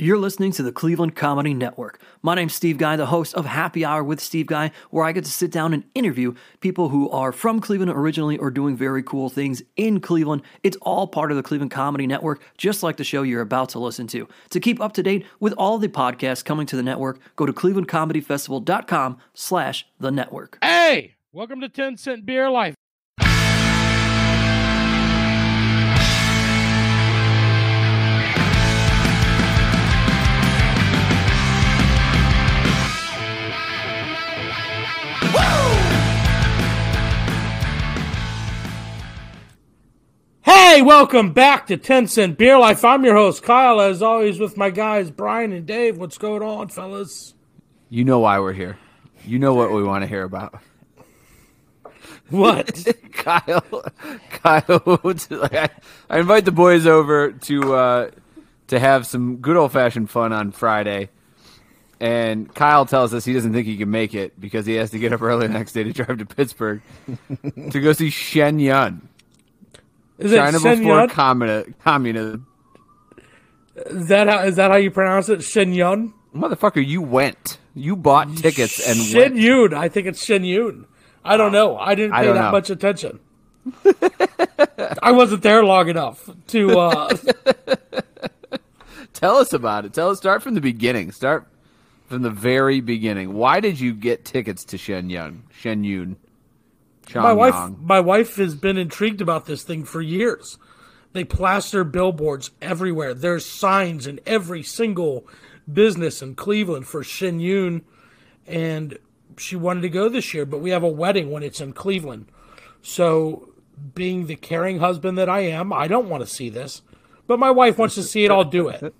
You're listening to the Cleveland Comedy Network. My name's Steve Guy, the host of Happy Hour with Steve Guy, where I get to sit down and interview people who are from Cleveland originally or doing very cool things in Cleveland. It's all part of the Cleveland Comedy Network, just like the show you're about to listen to. To keep up to date with all the podcasts coming to the network, go to clevelandcomedyfestival.com slash the network. Hey, welcome to 10 Cent Beer Life. Hey, welcome back to 10 Cent Beer Life. I'm your host, Kyle, as always, with my guys, Brian and Dave. What's going on, fellas? You know why we're here. You know what we want to hear about. What? Kyle, Kyle, I, I invite the boys over to uh, to have some good old fashioned fun on Friday, and Kyle tells us he doesn't think he can make it because he has to get up early the next day to drive to Pittsburgh to go see Shen Yun. Is China before communi- communism. Is that how, is that how you pronounce it? Shen Yun? Motherfucker, you went. You bought tickets and Shen went. Yun. I think it's Shen Yun. I don't know. I didn't I pay that know. much attention. I wasn't there long enough to. Uh, Tell us about it. Tell us. Start from the beginning. Start from the very beginning. Why did you get tickets to Shen Yun? Yun. my wife, my wife has been intrigued about this thing for years. They plaster billboards everywhere. There's signs in every single business in Cleveland for Shen Yun, and she wanted to go this year. But we have a wedding when it's in Cleveland, so being the caring husband that I am, I don't want to see this. But my wife wants to see it. I'll do it.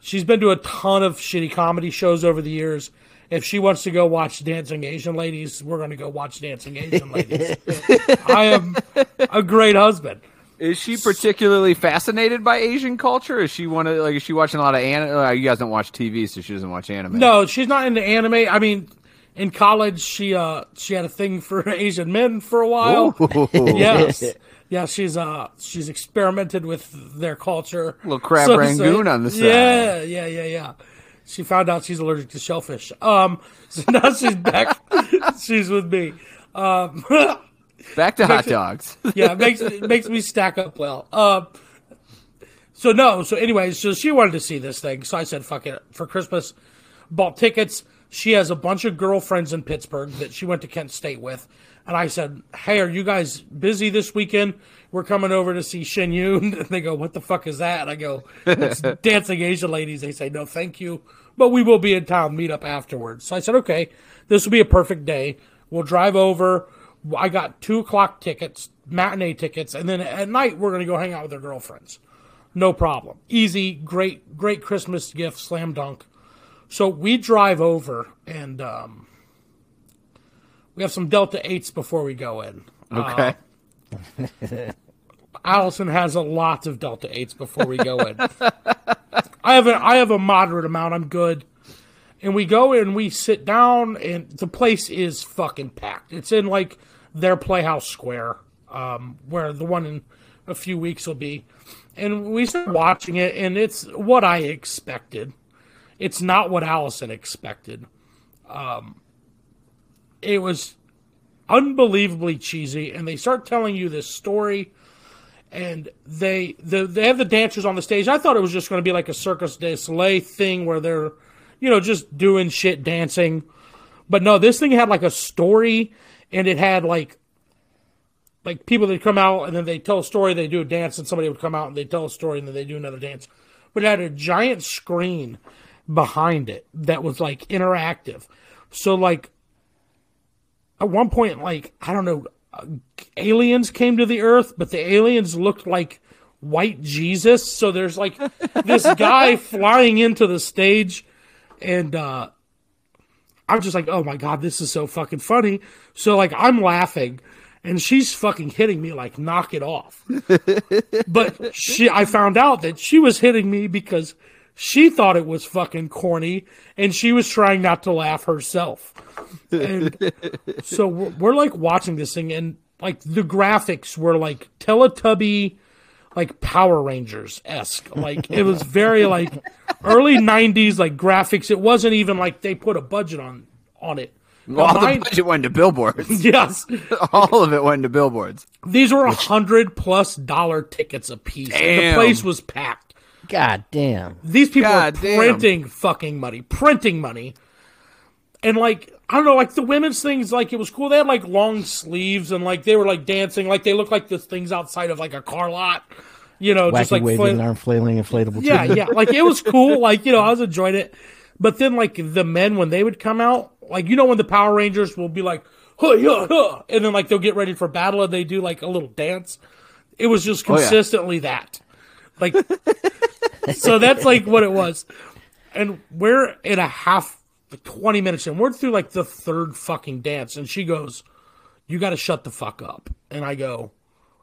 She's been to a ton of shitty comedy shows over the years. If she wants to go watch Dancing Asian Ladies, we're going to go watch Dancing Asian Ladies. I am a great husband. Is she particularly fascinated by Asian culture? Is she one of like? Is she watching a lot of anime? Uh, you guys don't watch TV, so she doesn't watch anime. No, she's not into anime. I mean, in college, she uh she had a thing for Asian men for a while. yes, yeah, she's uh she's experimented with their culture. A Little crab so rangoon on the side. Yeah, yeah, yeah, yeah. She found out she's allergic to shellfish. Um, so now she's back. she's with me. Um, Back to hot dogs. yeah, it makes it makes me stack up well. Um, so no, so anyway, so she wanted to see this thing, so I said, "Fuck it." For Christmas, bought tickets. She has a bunch of girlfriends in Pittsburgh that she went to Kent State with, and I said, "Hey, are you guys busy this weekend? We're coming over to see Shen Yun." And they go, "What the fuck is that?" And I go, "It's Dancing Asian Ladies." They say, "No, thank you, but we will be in town. Meet up afterwards." So I said, "Okay, this will be a perfect day. We'll drive over." I got two o'clock tickets, matinee tickets, and then at night we're gonna go hang out with our girlfriends. No problem. Easy, great, great Christmas gift, slam dunk. So we drive over and um, we have some Delta 8s before we go in. Okay. Allison has a lot of Delta 8s before we go in. I have a I have a moderate amount. I'm good. And we go in, we sit down, and the place is fucking packed. It's in like their Playhouse Square, um, where the one in a few weeks will be. And we start watching it, and it's what I expected. It's not what Allison expected. Um, it was unbelievably cheesy, and they start telling you this story and they the, they have the dancers on the stage. I thought it was just going to be like a Circus du Soleil thing where they're, you know, just doing shit dancing. But no, this thing had like a story, and it had like, like people that come out and then they tell a story, they do a dance, and somebody would come out and they tell a story, and then they do another dance. But it had a giant screen behind it that was like interactive. So like, at one point, like I don't know, aliens came to the earth, but the aliens looked like white Jesus. So there's like this guy flying into the stage, and uh, I'm just like, oh my god, this is so fucking funny. So like I'm laughing, and she's fucking hitting me like knock it off. but she, I found out that she was hitting me because she thought it was fucking corny, and she was trying not to laugh herself. And so we're, we're like watching this thing, and like the graphics were like Teletubby, like Power Rangers esque. Like it was very like early '90s like graphics. It wasn't even like they put a budget on on it. Well, all Mine- the budget went to billboards. yes, all of it went to billboards. these were a hundred plus dollar tickets a piece. The place was packed. God damn. These people God are damn. printing fucking money, printing money. And like I don't know, like the women's things, like it was cool. They had like long sleeves and like they were like dancing, like they looked like the things outside of like a car lot. You know, just like waving, fla- arm flailing, inflatable. yeah, tube. yeah. Like it was cool. Like you know, I was enjoying it. But then like the men when they would come out, like you know when the Power Rangers will be like, huh, yeah, huh, and then like they'll get ready for battle and they do like a little dance. It was just Oh, yeah. consistently that. Like so that's like what it was. And we're in a half like 20 minutes and we're through like the third fucking dance and she goes, "You got to shut the fuck up." And I go,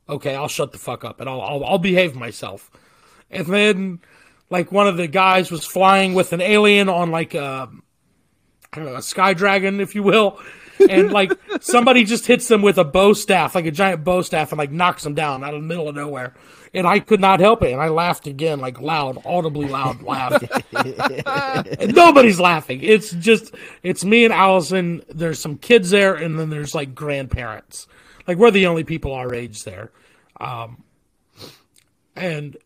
"Okay, I'll shut the fuck up and I'll I'll, I'll behave myself." And then like one of the guys was flying with an alien on like a I don't know, a sky dragon, if you will. And like somebody just hits them with a bow staff, like a giant bow staff, and like knocks them down out of the middle of nowhere. And I could not help it. And I laughed again, like loud, audibly loud laugh. nobody's laughing. It's just, it's me and Allison. There's some kids there, and then there's like grandparents. Like we're the only people our age there. Um, and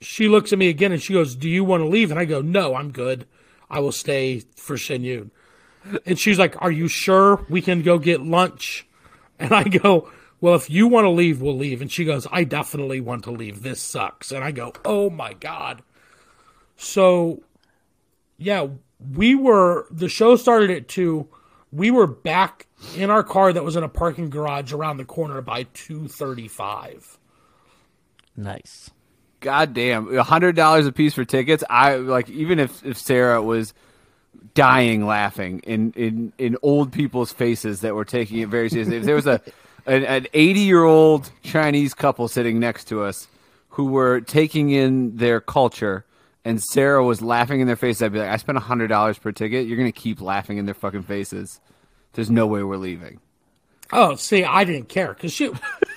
she looks at me again and she goes, Do you want to leave? And I go, No, I'm good. I will stay for Shen Yun. And she's like, Are you sure we can go get lunch? And I go, Well, if you want to leave, we'll leave. And she goes, I definitely want to leave. This sucks. And I go, Oh my God. So, yeah, we were, the show started at two. We were back in our car that was in a parking garage around the corner by 235. Nice. God damn, a hundred dollars a piece for tickets. I like even if if Sarah was dying laughing in in in old people's faces that were taking it very seriously. If there was a an, an eighty year old Chinese couple sitting next to us who were taking in their culture. And Sarah was laughing in their faces. I'd be like, I spent hundred dollars per ticket. You're gonna keep laughing in their fucking faces. There's no way we're leaving Oh, see, I didn't care because she,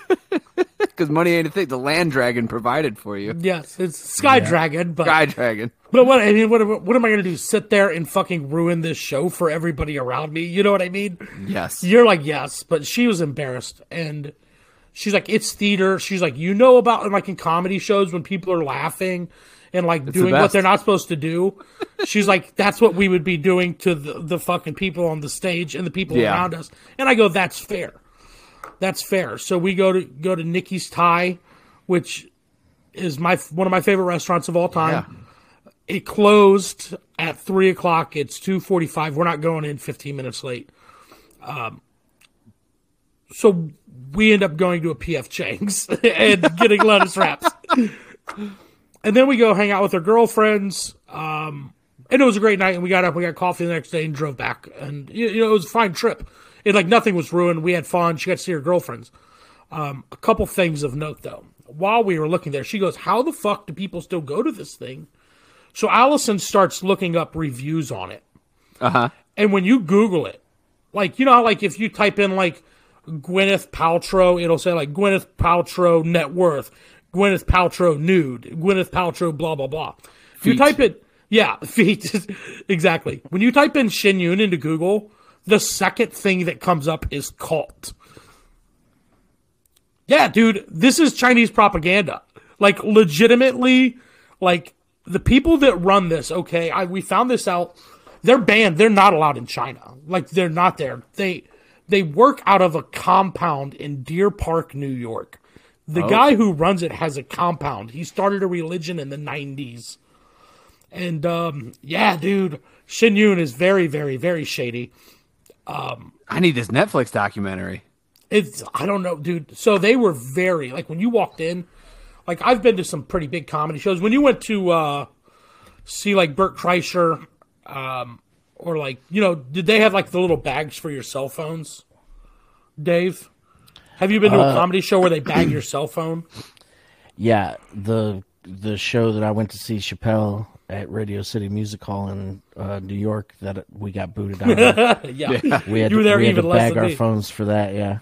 because money ain't a thing. The land dragon provided for you. yes, it's Sky Dragon, but Sky dragon. but what I mean, what what am I gonna do? Sit there and fucking ruin this show for everybody around me? You know what I mean? Yes. You're like yes, but she was embarrassed and she's like, it's theater. She's like, you know about like in comedy shows when people are laughing and like doing what they're not supposed to do. She's like, that's what we would be doing to the, the fucking people on the stage and the people Yeah. around us. And I go, that's fair. That's fair. So we go to go to Nicky's Thai, which is my one of my favorite restaurants of all time. It closed at three o'clock. It's two forty five. We're not going in fifteen minutes late. Um, so we end up going to a PF Chang's and getting lettuce wraps. And then we go hang out with our girlfriends. Um, and it was a great night. And we got up, we got coffee the next day, and drove back. And you know, it was a fine trip. It like nothing was ruined. We had fun. She got to see her girlfriends. Um, a couple things of note though. While we were looking there, she goes, "How the fuck do people still go to this thing?" So Allison starts looking up reviews on it. Uh huh. And when you Google it, like you know, like if you type in like Gwyneth Paltrow, it'll say like Gwyneth Paltrow net worth, Gwyneth Paltrow nude, Gwyneth Paltrow blah blah blah. If you type it, yeah, feet exactly. When you type in Shen Yun into Google, the second thing that comes up is cult. Yeah, dude, this is Chinese propaganda. Like legitimately, like the people that run this, okay, I we found this out. They're banned. They're not allowed in China. Like they're not there. They they work out of a compound in Deer Park, New York. The guy who runs it has a compound. He started a religion in the 90s. And um yeah, dude, Shen Yun is very very very shady. I need this Netflix documentary. It's I don't know, dude. So they were very like when you walked in, like I've been to some pretty big comedy shows. When you went to uh see like Bert Kreischer, um, or like you know, did they have like the little bags for your cell phones? Dave, have you been to a comedy show where they bag your cell phone? Yeah, the the show that I went to see Chappelle at Radio City Music Hall in uh, New York that we got booted out. of. yeah. We had You were to, there we had to bag our me. phones for that. Yeah,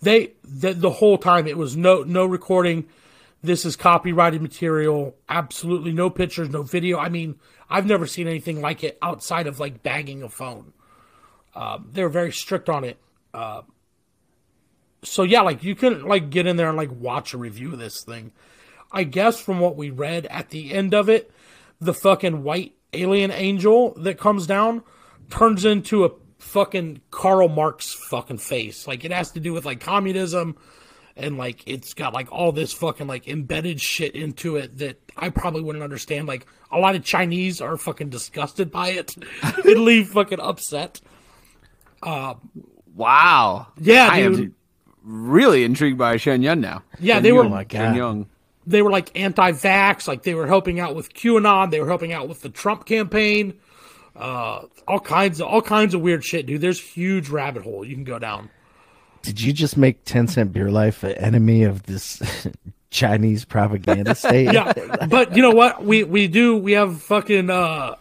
they the, the whole time it was no no recording this is copyrighted material. Absolutely no pictures, no video. I mean, I've never seen anything like it outside of like bagging a phone. Um, they're very strict on it. Uh, so yeah, like you couldn't like get in there and like watch a review of this thing. I guess from what we read at the end of it, the fucking white alien angel that comes down turns into a fucking Karl Marx fucking face. Like it has to do with like communism and like it's got like all this fucking like embedded shit into it that I probably wouldn't understand. Like a lot of Chinese are fucking disgusted by it and leave fucking upset. Wow. Yeah, I dude. am really intrigued by Shen Yun now. Yeah, Shen they were- Yun. Oh my Shen God. They were like anti-vax, like they were helping out with QAnon, they were helping out with the Trump campaign, uh, all kinds of all kinds of weird shit, dude. There's huge rabbit hole you can go down. Did you just make Ten Cent Beer Life an enemy of this Chinese propaganda state? Yeah, but you know what? We we do we have fucking uh,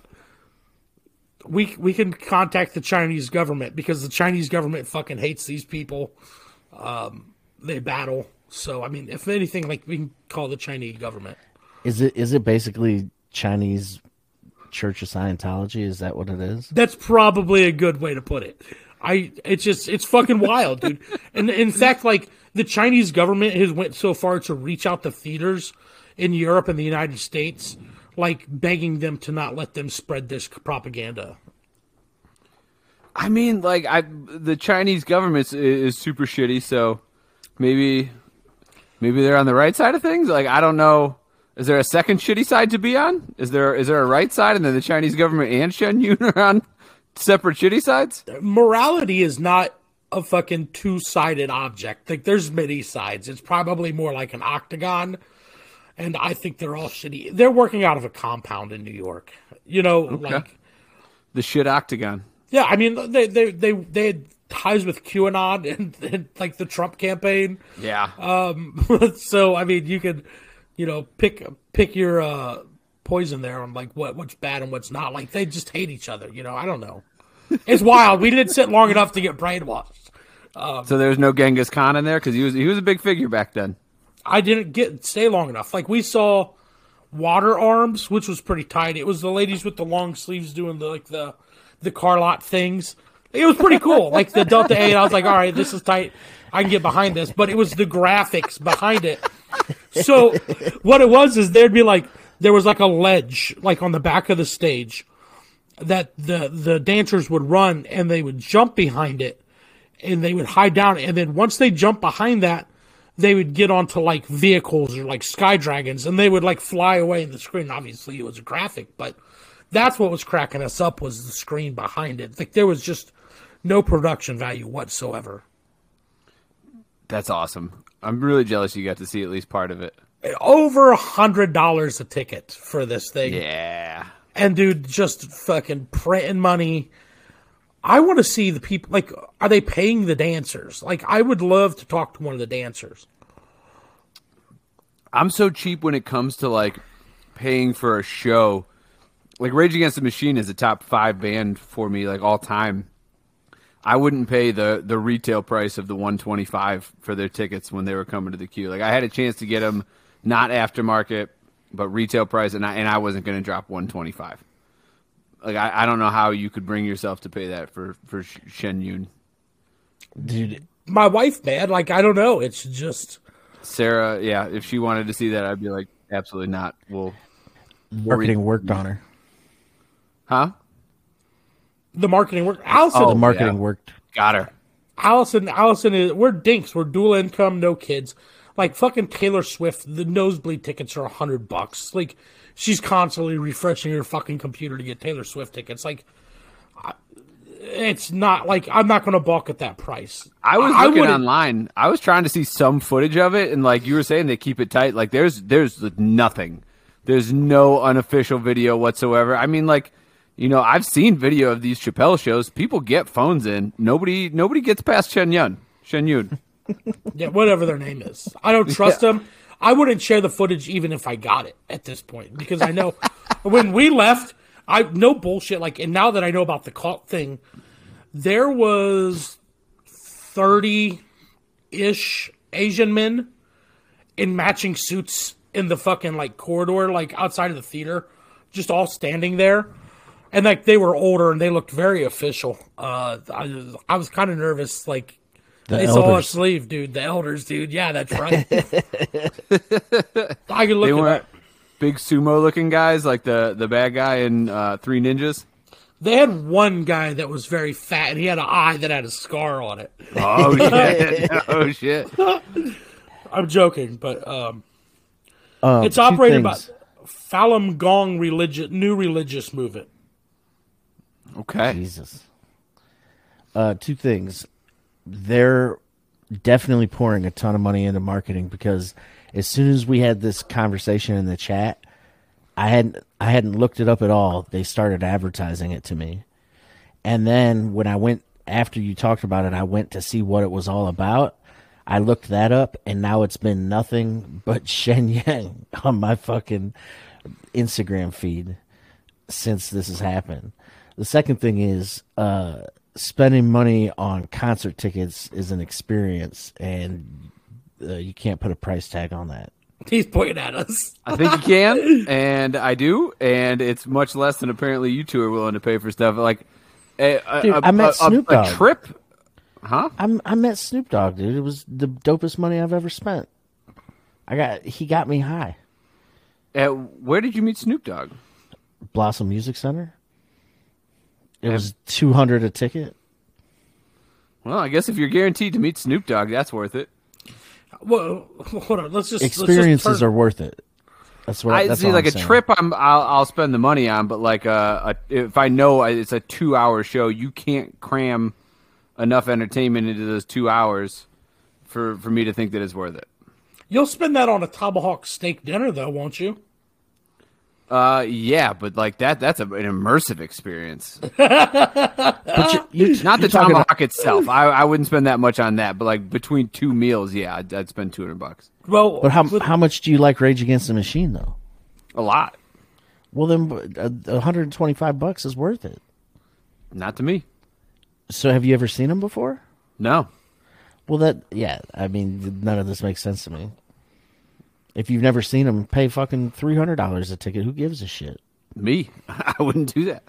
we we can contact the Chinese government because the Chinese government fucking hates these people. Um, they battle. So I mean, if anything, like we can call the Chinese government. Is it is it basically Chinese Church of Scientology? Is that what it is? That's probably a good way to put it. I it's just it's fucking wild, dude. And in fact, like the Chinese government has went so far to reach out to theaters in Europe and the United States, like begging them to not let them spread this propaganda. I mean, like, I the Chinese government is, is super shitty, so maybe maybe they're on the right side of things. Like, I don't know. Is there a second shitty side to be on? Is there is there a right side, and then the Chinese government and Shen Yun are on separate shitty sides? Morality is not a fucking two-sided object. Like there's many sides. It's probably more like an octagon. And I think they're all shitty. They're working out of a compound in New York. You know, like The shit octagon. Yeah, I mean they they they they ties with QAnon and, and like the Trump campaign. Yeah. so I mean you could, you know, pick pick your uh poison there on like what what's bad and what's not. Like they just hate each other, you know. I don't know. It's wild. We didn't sit long enough to get brainwashed. so there's no Genghis Khan in there because he was he was a big figure back then. I didn't get stay long enough. Like we saw Water Arms, which was pretty tight. It was the ladies with the long sleeves doing the like the the car lot things. It was pretty cool. like the Delta Eight, I was like, all right, this is tight. I can get behind this. But it was the graphics behind it. So what it was is there'd be like there was like a ledge like on the back of the stage that the the dancers would run and they would jump behind it and they would hide down and then once they jump behind that they would get onto like vehicles or like sky dragons and they would like fly away in the screen obviously it was a graphic but that's what was cracking us up was the screen behind it like there was just no production value whatsoever That's awesome. I'm really jealous you got to see at least part of it. over a hundred dollars a ticket for this thing Yeah. and dude just fucking printing money i want to see the people like are they paying the dancers like i would love to talk to one of the dancers I'm so cheap when it comes to like paying for a show. Like Rage Against the Machine is a top five band for me, like all time. I wouldn't pay the the retail price of the 125 for their tickets when they were coming to the Q. Like I had a chance to get them, not aftermarket, but retail price, and I and I wasn't going to drop 125. Like I, I don't know how you could bring yourself to pay that for for Shen Yun. Dude, my wife man like i don't know it's just Sarah, yeah, if she wanted to see that, I'd be like, absolutely not. We'll, marketing worked on her. huh? The marketing worked. allison Oh, The marketing yeah. worked. Got her. allison allison is we're dinks we're dual income no kids like fucking taylor swift the nosebleed tickets are a hundred bucks like she's constantly refreshing her fucking computer to get taylor swift tickets like it's not like i'm not gonna balk at that price I was looking wouldn't- online. I was trying to see some footage of it, and like you were saying, they keep it tight. Like there's there's nothing. There's no unofficial video whatsoever. I mean, like you know, I've seen video of these Chappelle shows. People get phones in. Nobody nobody gets past Shen Yun. Shen Yun. Yeah, whatever their name is. I don't trust them. I wouldn't share the footage even if I got it at this point because I know when we left, I no bullshit. Like, and now that I know about the cult thing, there was thirty ish Asian men in matching suits in the fucking like corridor, like outside of the theater, just all standing there. And like they were older and they looked very official. Uh, I, I was kind of nervous, like The they saw elders. us leave, dude. The elders, dude. Yeah, that's right. I could look They at weren't that. big sumo looking guys like the the bad guy in uh, Three Ninjas. They had one guy that was very fat and he had an eye that had a scar on it. Oh shit! oh shit! I'm joking, but um, Um, it's two operated by. Falun Gong religion, new religious movement. Okay. Jesus. Uh, two things. They're definitely pouring a ton of money into marketing because as soon as we had this conversation in the chat, I hadn't I hadn't looked it up at all. They started advertising it to me. And then when I went after you talked about it, I went to see what it was all about. I looked that up and now it's been nothing but Shen Yun on my fucking Instagram feed since this has happened. The second thing is uh, spending money on concert tickets is an experience, and uh, you can't put a price tag on that. He's pointing at us. I think you can, and I do, and it's much less than apparently you two are willing to pay for stuff like a, a, Dude, a, I met a- a- Snoop a Dogg. trip. Huh? I'm, I met Snoop Dogg, dude. It was the dopest money I've ever spent. I got he got me high. At, where did you meet Snoop Dogg? Blossom Music Center. It was two hundred a ticket. Well, I guess if you're guaranteed to meet Snoop Dogg, that's worth it. Well, hold on. Let's just Experiences let's just turn, are worth it. That's what I that's see. all Like I'm a saying. trip, I'm I'll, I'll spend the money on, but like a, a if I know it's a two hour show, you can't cram enough entertainment into those two hours for for me to think that it's worth it. You'll spend that on a tomahawk steak dinner, though, won't you? Uh, yeah, but like that that's an immersive experience. But you, you, Not the you're talking- tomahawk itself. I I wouldn't spend that much on that, but like between two meals, yeah, I'd, I'd spend two hundred bucks. Well, But how with- how much do you like Rage Against the Machine though? A lot. Well, then uh, 125 bucks is worth it. Not to me. So, have you ever seen them before? No. Well, that yeah. I mean, none of this makes sense to me. If you've never seen them, pay fucking three hundred dollars a ticket. Who gives a shit? Me. I wouldn't do that.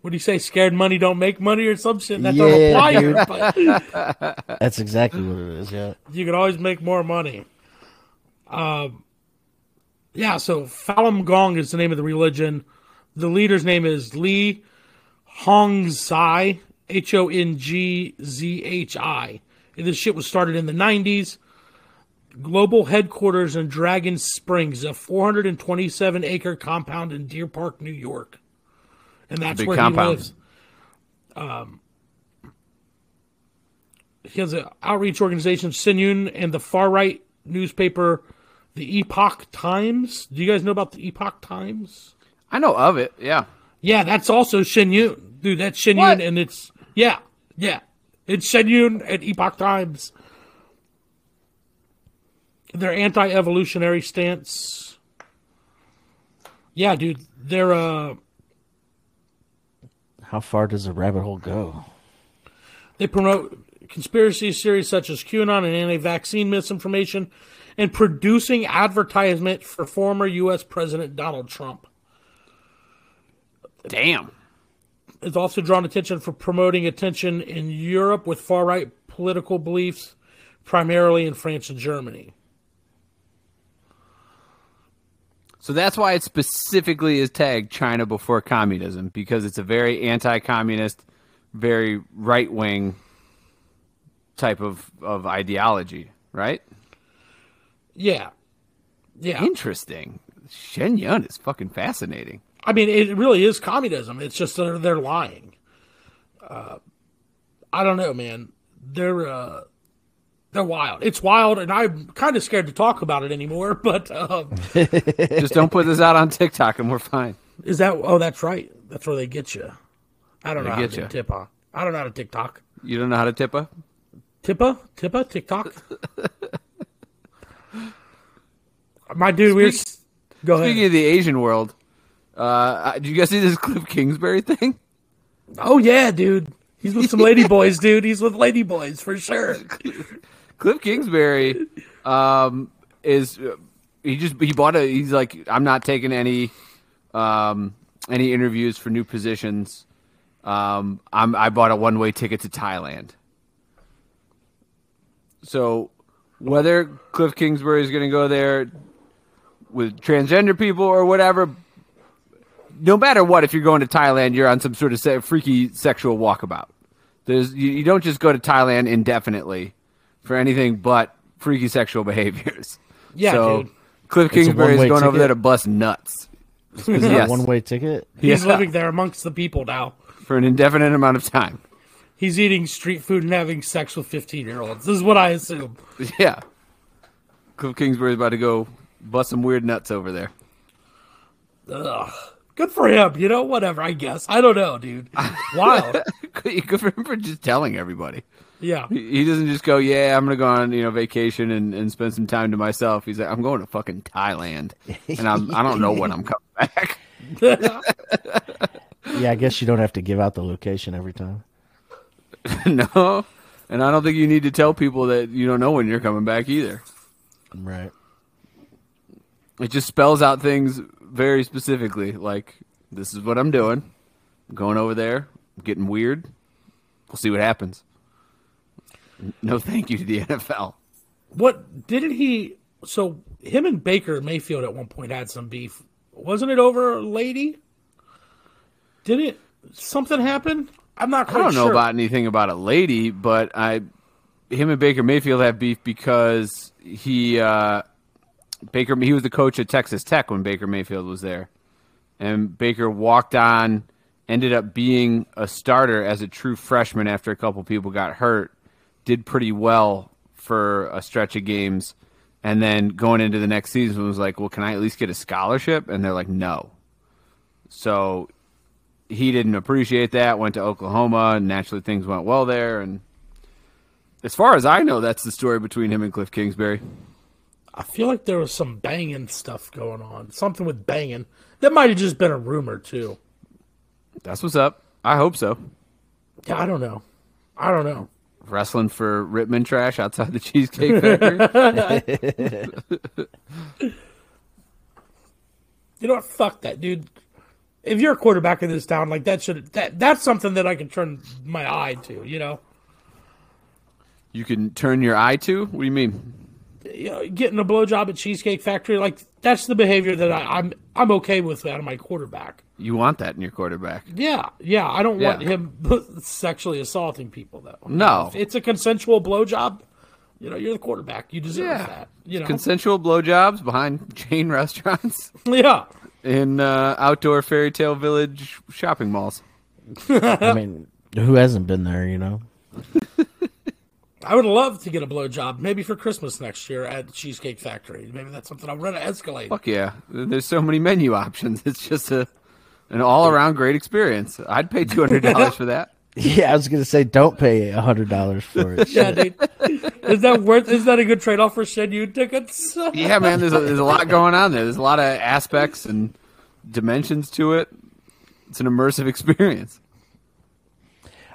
what do you say? Scared money don't make money or some shit? That Yeah, don't apply but That's exactly what it is. Yeah. you can always make more money. Um, yeah. So Falun Gong is the name of the religion. The leader's name is Li Hongzhi, H O N G Z H I. This shit was started in the '90s. Global headquarters in Dragon Springs, a 427 acre compound in Deer Park, New York, and that's big where he lives. Um, he has an outreach organization, Shen Yun, and the far right newspaper, the Epoch Times. Do you guys know about the Epoch Times? I know of it. Yeah. Yeah, that's also Shen Yun. Dude, that's Shen Yun, and it's, yeah, yeah. It's Shen Yun at Epoch Times. Their anti evolutionary stance. Yeah, dude, they're, uh, How far does a rabbit hole go? They promote conspiracy theories such as QAnon and anti-vaccine misinformation, and producing advertisement for former U.S. President Donald Trump. Damn. It's also drawn attention for promoting attention in Europe with far-right political beliefs, primarily in France and Germany. So that's why it specifically is tagged China before communism because it's a very anti-communist, very right-wing type of of ideology, right? Yeah, yeah. Interesting. Shen Yun is fucking fascinating. I mean, it really is communism. It's just they're, they're lying. Uh, I don't know, man. They're uh, they're wild. It's wild, and I'm kind of scared to talk about it anymore. But um, Just don't put this out on TikTok and we're fine. is that? Oh, that's right. That's where they get you. I don't They know how to tip on. I don't know how to TikTok. You don't know how to tip a? Tippa, Tippa, TikTok. My dude, we're go ahead. Speaking of the Asian world, uh, did you guys see this Kliff Kingsbury thing? oh yeah, dude. He's with some lady boys, dude. He's with lady boys for sure. Kliff Kingsbury um, is he just he bought a he's like I'm not taking any um, any interviews for new positions. Um, I'm I bought a one way ticket to Thailand. So whether Kliff Kingsbury is going to go there with transgender people or whatever, no matter what, if you're going to Thailand, you're on some sort of se- freaky sexual walkabout. There's you, you don't just go to Thailand indefinitely for anything but freaky sexual behaviors. Yeah, so dude. Kliff Kingsbury is one-way going over there to bust nuts. Is that Yes. a one way ticket? He's Yeah. living there amongst the people now. for an indefinite amount of time. He's eating street food and having sex with 15 year olds. This is what I assume. Yeah. Kliff Kingsbury's about to go bust some weird nuts over there. Ugh. Good for him. You know, whatever, I guess. I don't know, dude. Wild. Good for him for just telling everybody. Yeah. He he doesn't just go, yeah, I'm gonna go on you know vacation and, and spend some time to myself. He's like, I'm going to fucking Thailand, and I'm I don't know when I'm coming back. Yeah, I guess you don't have to give out the location every time. no, and I don't think you need to tell people that you don't know when you're coming back either. Right. It just spells out things very specifically. Like this is what I'm doing. I'm going over there, getting weird. We'll see what happens. No, thank you to the NFL. What didn't he? So him and Baker Mayfield at one point had some beef. Wasn't it over a lady? Did it? Something happen? I'm not I don't know about anything about a lady, but I, him and Baker Mayfield have beef because he, uh, Baker, he was the coach at Texas Tech when Baker Mayfield was there, and Baker walked on, ended up being a starter as a true freshman after a couple people got hurt, did pretty well for a stretch of games, and then going into the next season was like, well, can I at least get a scholarship? And they're like, no. So he didn't appreciate that. Went to Oklahoma, and naturally things went well there. And as far as I know, that's the story between him and Kliff Kingsbury. I feel like there was some banging stuff going on. Something with banging. That might have just been a rumor too. That's what's up. I hope so. Yeah, I don't know. I don't know. Wrestling for Rittman trash outside the Cheesecake Factory. You know what? Fuck that, dude. If you're a quarterback in this town, like that should that that's something that I can turn my eye to. You know, you can turn your eye to. What do you mean? you know getting a blowjob at Cheesecake Factory, like that's the behavior that I, I'm I'm okay with that of my quarterback. You want that in your quarterback? Yeah, yeah. I don't want him sexually assaulting people though. No. if it's a consensual blowjob. You know, you're the quarterback. You deserve Yeah. that. You know, Consensual blowjobs behind chain restaurants yeah. in uh, outdoor fairy tale village shopping malls. I mean, who hasn't been there, you know? I would love to get a blowjob, maybe for Christmas next year at the Cheesecake Factory. Maybe that's something I'll run to Escalade. Fuck yeah! There's so many menu options. It's just a an all around great experience. I'd pay two hundred dollars for that. Yeah, I was gonna say don't pay a hundred dollars for it. Yeah, dude. Is that worth? Is that a good trade off for Shen Yun tickets? Yeah, man. There's a, there's a lot going on there. There's a lot of aspects and dimensions to it. It's an immersive experience.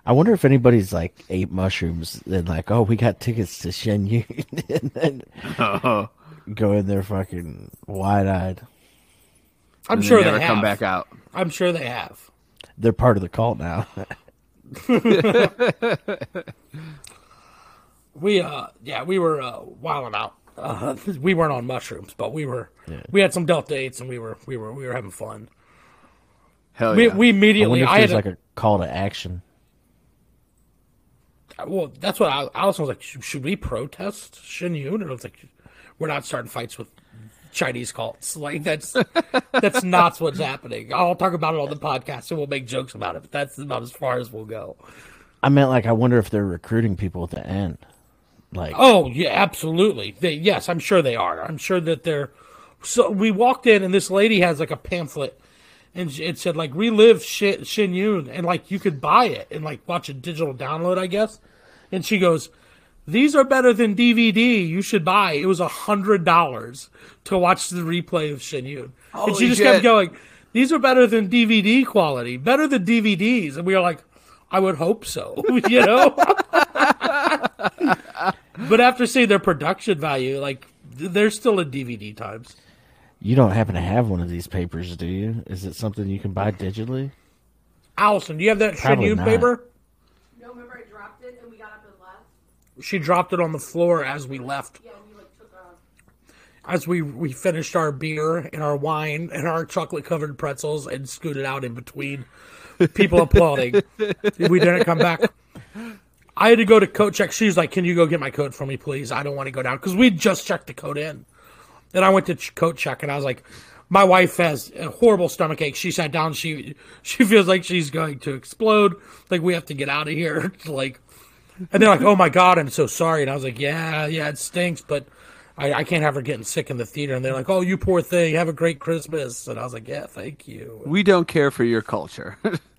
I wonder if anybody's like ate mushrooms and like, oh, we got tickets to Shen Yun, and then go in there fucking wide eyed. I'm sure they they never have. come back out. I'm sure they have. They're part of the cult now. We uh, yeah, we were uh, wilding out. Uh, we weren't on mushrooms, but we were. We had some Delta eights, and we were we were we were having fun. Hell We yeah. we I immediately. wonder if I, had there's a, like a call to action. Well, that's what I, Allison was like. Should, we protest Shen Yun? And I was like, we're not starting fights with Chinese cults. Like that's that's not what's happening. I'll talk about it on the podcast and we'll make jokes about it. But that's about as far as we'll go. I meant like I wonder if they're recruiting people at the end. Like, Oh yeah, absolutely. They, yes, I'm sure they are. I'm sure that they're. So we walked in, and this lady has like a pamphlet, and it said like relive Shen, Shen Yun, and like you could buy it and like watch a digital download, I guess. And she goes, "These are better than DVD. You should buy." It was a hundred dollars to watch the replay of Shen Yun, and she just shit. kept going. These are better than DVD quality, better than DVDs, and we were like, "I would hope so," you know. but after seeing their production value, like they're still in DVD times. You don't happen to have one of these papers, do you? Is it something you can buy digitally? Allison, do you have that Probably Tribune not. paper? No, remember I dropped it and we got up and left? She dropped it on the floor as we left. Yeah, we like took off. As we we finished our beer and our wine and our chocolate covered pretzels and scooted out in between, people applauding. we didn't come back. I had to go to coat check. She's like, "Can you go get my coat for me, please? I don't want to go down because we just checked the coat in." Then I went to coat check and I was like, "My wife has a horrible stomach ache." She sat down. She she feels like she's going to explode. Like we have to get out of here. like, and they're like, "Oh my god, I'm so sorry." And I was like, "Yeah, yeah, it stinks, but." I, I can't have her getting sick in the theater, and they're like, "Oh, you poor thing, have a great Christmas." And I was like, "Yeah, thank you." We don't care for your culture.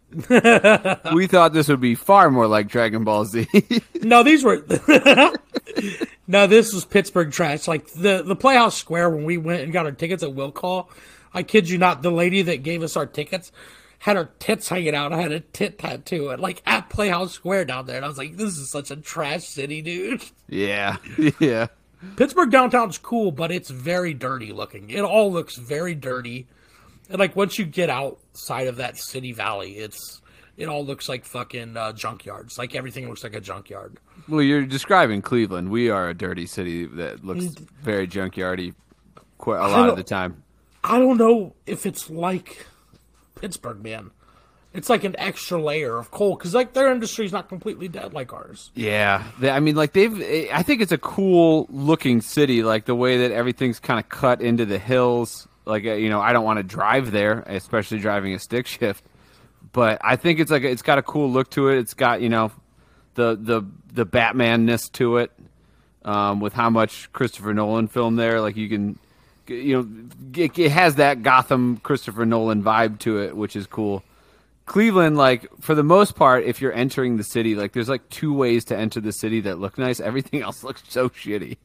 we thought this would be far more like Dragon Ball Z. No, these were. no, this was Pittsburgh trash. Like the the Playhouse Square when we went and got our tickets at Will Call. I kid you not, the lady that gave us our tickets had her tits hanging out. I had a tit tattoo at like at Playhouse Square down there, and I was like, "This is such a trash city, dude." yeah, yeah. Pittsburgh downtown's cool, but it's very dirty looking. It all looks very dirty. And like once you get outside of that city valley, it's it all looks like fucking uh, junkyards. Like everything looks like a junkyard. Well, you're describing Cleveland. We are a dirty city that looks very junkyardy quite a lot of the time. I don't know if it's like Pittsburgh, man. It's like an extra layer of coal because like their industry's not completely dead like ours. Yeah, They- I mean, like they've. I think it's a cool looking city, like the way that everything's kind of cut into the hills. Like uh, you know, I don't want to drive there, especially driving a stick shift. But I think it's like it's got a cool look to it. It's got you know, the the the Batman-ness to it, um, with how much Christopher Nolan filmed there. Like you can, you know, it, it has that Gotham Christopher Nolan vibe to it, which is cool. Cleveland, like for the most part, if you're entering the city, like there's like two ways to enter the city that look nice. Everything else looks so shitty.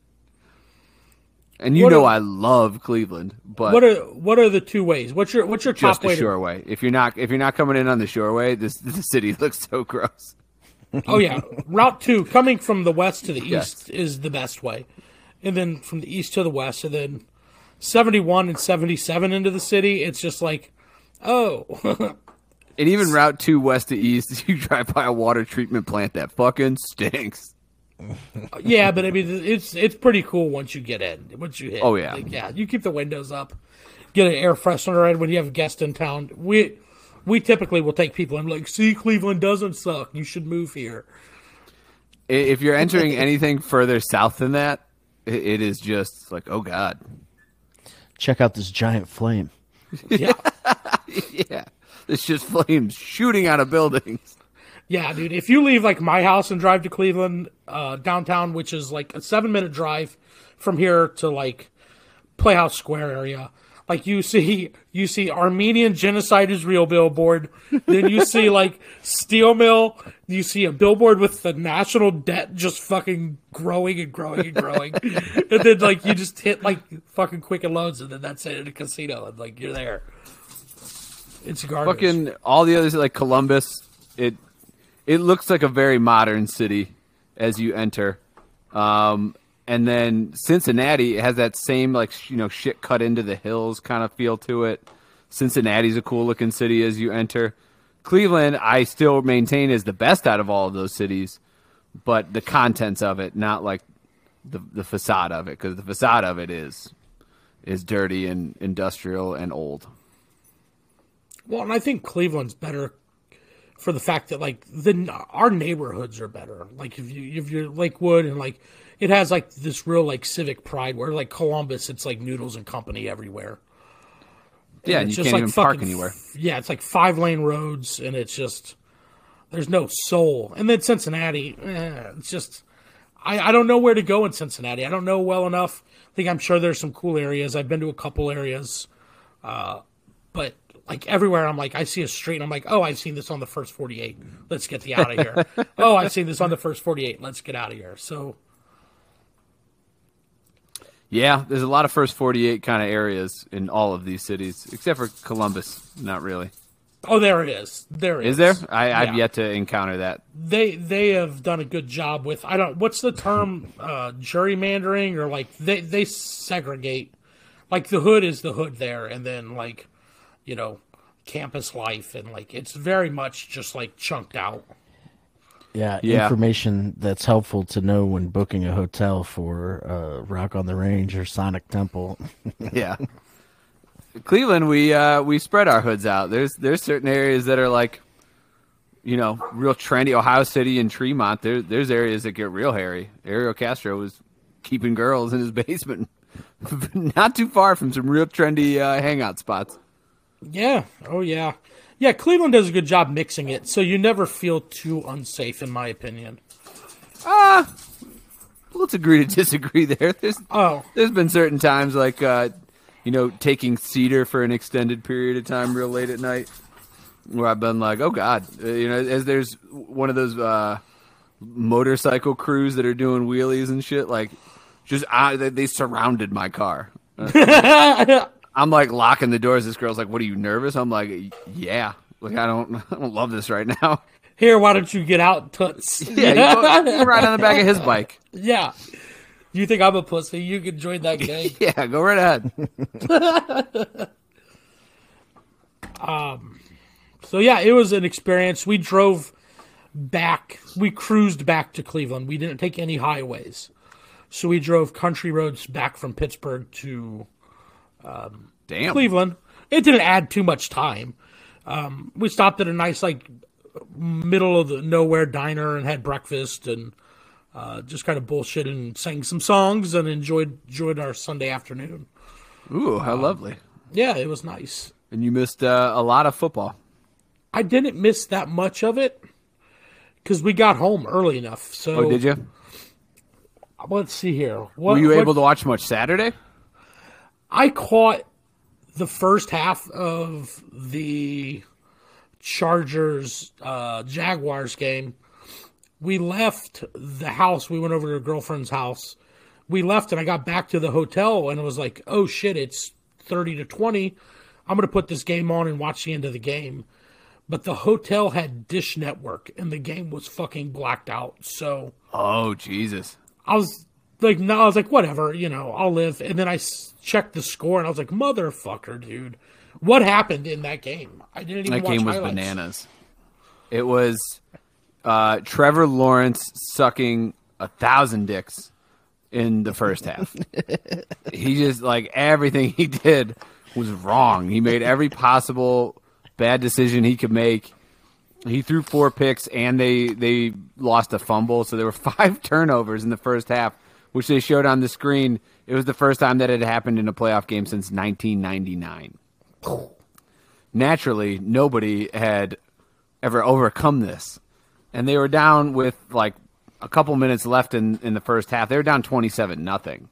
And you What know are- I love Cleveland, but What are what are the two ways? What's your what's your just top the way? To, shoreway. If you're not if you're not coming in on the shoreway, this the city looks so gross. oh yeah, Route two coming from the west to the east Yes. is the best way, and then from the east to the west, and then seventy one and seventy seven into the city. It's just like, oh, And even Route Two west to east, you drive by a water treatment plant that fucking stinks. Yeah, but I mean it's it's pretty cool once you get in. Once you hit, Oh, yeah. like, yeah. You keep the windows up, get an air freshener in when you have guests in town. We we typically will take people and like, see, Cleveland doesn't suck. You should move here. If you're entering anything further south than that, it is just like, oh god, Check out this giant flame. Yeah, yeah, it's just flames shooting out of buildings. Yeah, dude. If you leave like my house and drive to Cleveland uh, downtown, which is like a seven minute drive from here to like Playhouse Square area. Like you see, you see Armenian genocide is real billboard. then you see like steel mill. You see a billboard with the national debt just fucking growing and growing and growing. and then like you just hit like fucking Quicken Loans, and then that's it in a casino, and like you're there. It's garbage. Fucking all the others like Columbus, it it looks like a very modern city as you enter. Um, and then Cincinnati has that same like you know shit cut into the hills kind of feel to it. Cincinnati's a cool looking city as you enter. Cleveland, I still maintain is the best out of all of those cities, but the contents of it, not like the the facade of it, because the facade of it is is dirty and industrial and old. Well, and I think Cleveland's better for the fact that like the our neighborhoods are better. Like if you if you're Lakewood and like it has like this real like civic pride where like Columbus, it's like noodles and company everywhere. Yeah, and it's you just, can't like, even park anywhere. Yeah, it's like five lane roads, and it's just there's no soul. And then Cincinnati, eh, it's just I, I don't know where to go in Cincinnati. I don't know well enough. I think I'm sure there's some cool areas. I've been to a couple areas, uh, but like everywhere, I'm like I see a street, and I'm like, oh, I've seen this on the first 48. Let's get the out of here. oh, I've seen this on the first 48. Let's get out of here. So Yeah, there's a lot of first 48 kind of areas in all of these cities, except for Columbus. Not really. Oh, there it is. There it Is there? I, Yeah. I've yet to encounter that. They they have done a good job with. I don't. What's the term? Uh, gerrymandering or like they they segregate. Like the hood is the hood there, and then like, you know, campus life and like it's very much just like chunked out. Yeah, Yeah. information that's helpful to know when booking a hotel for uh, Rock on the Range or Sonic Temple. Yeah. Cleveland, we uh, we spread our hoods out. There's there's certain areas that are like, you know, real trendy. Ohio City and Tremont. There there's areas that get real hairy. Ariel Castro was keeping girls in his basement, not too far from some real trendy uh, hangout spots. Yeah. Oh yeah. Yeah. Cleveland does a good job mixing it, so you never feel too unsafe, in my opinion. Ah, Let's agree to disagree there. There's Oh, there's been certain times like uh, you know taking cedar for an extended period of time real late at night where i've been like oh god Uh, you know as there's one of those uh, motorcycle crews that are doing wheelies and shit like just I, they, they surrounded my car Uh, i'm like locking the doors this girl's like what are you nervous i'm like yeah like i don't i don't love this right now here, why don't you get out, toots? yeah you go, ride on the back of his bike Yeah. You think I'm a pussy? You can join that gang. yeah go right ahead um, so yeah, it was an experience. We drove back. We cruised back to Cleveland. We didn't take any highways. So we drove country roads back from Pittsburgh to damn Cleveland. It didn't add too much time. Um, we stopped at a nice like middle of the nowhere diner and had breakfast and uh, just kind of bullshit and sang some songs and enjoyed enjoyed our Sunday afternoon. ooh how lovely Yeah, it was nice. and you missed uh, a lot of football I didn't miss that much of it because we got home early enough. So oh did you let's see here. What, Were you what- able to watch much Saturday? I caught the first half of the Chargers uh, Jaguars game. We left the house. We went over to a girlfriend's house. We left, and I got back to the hotel, and it was like, "Oh shit! It's thirty to twenty. I'm gonna put this game on and watch the end of the game." But the hotel had Dish Network, and the game was fucking blacked out. So Oh Jesus! I was like, no, I was like, whatever, you know, I'll live. And then I s- checked the score, and I was like, motherfucker, dude, what happened in that game? I didn't even That watch game was highlights. bananas. It was uh, Trevor Lawrence sucking a thousand dicks in the first half. he just like everything he did was wrong. He made every possible bad decision he could make. He threw four picks and they they lost a fumble, so there were five turnovers in the first half, which they showed on the screen. It was the first time that it had happened in a playoff game since 1999 naturally nobody had ever overcome this. And they were down with like a couple minutes left in, in the first half. They were down 27 nothing.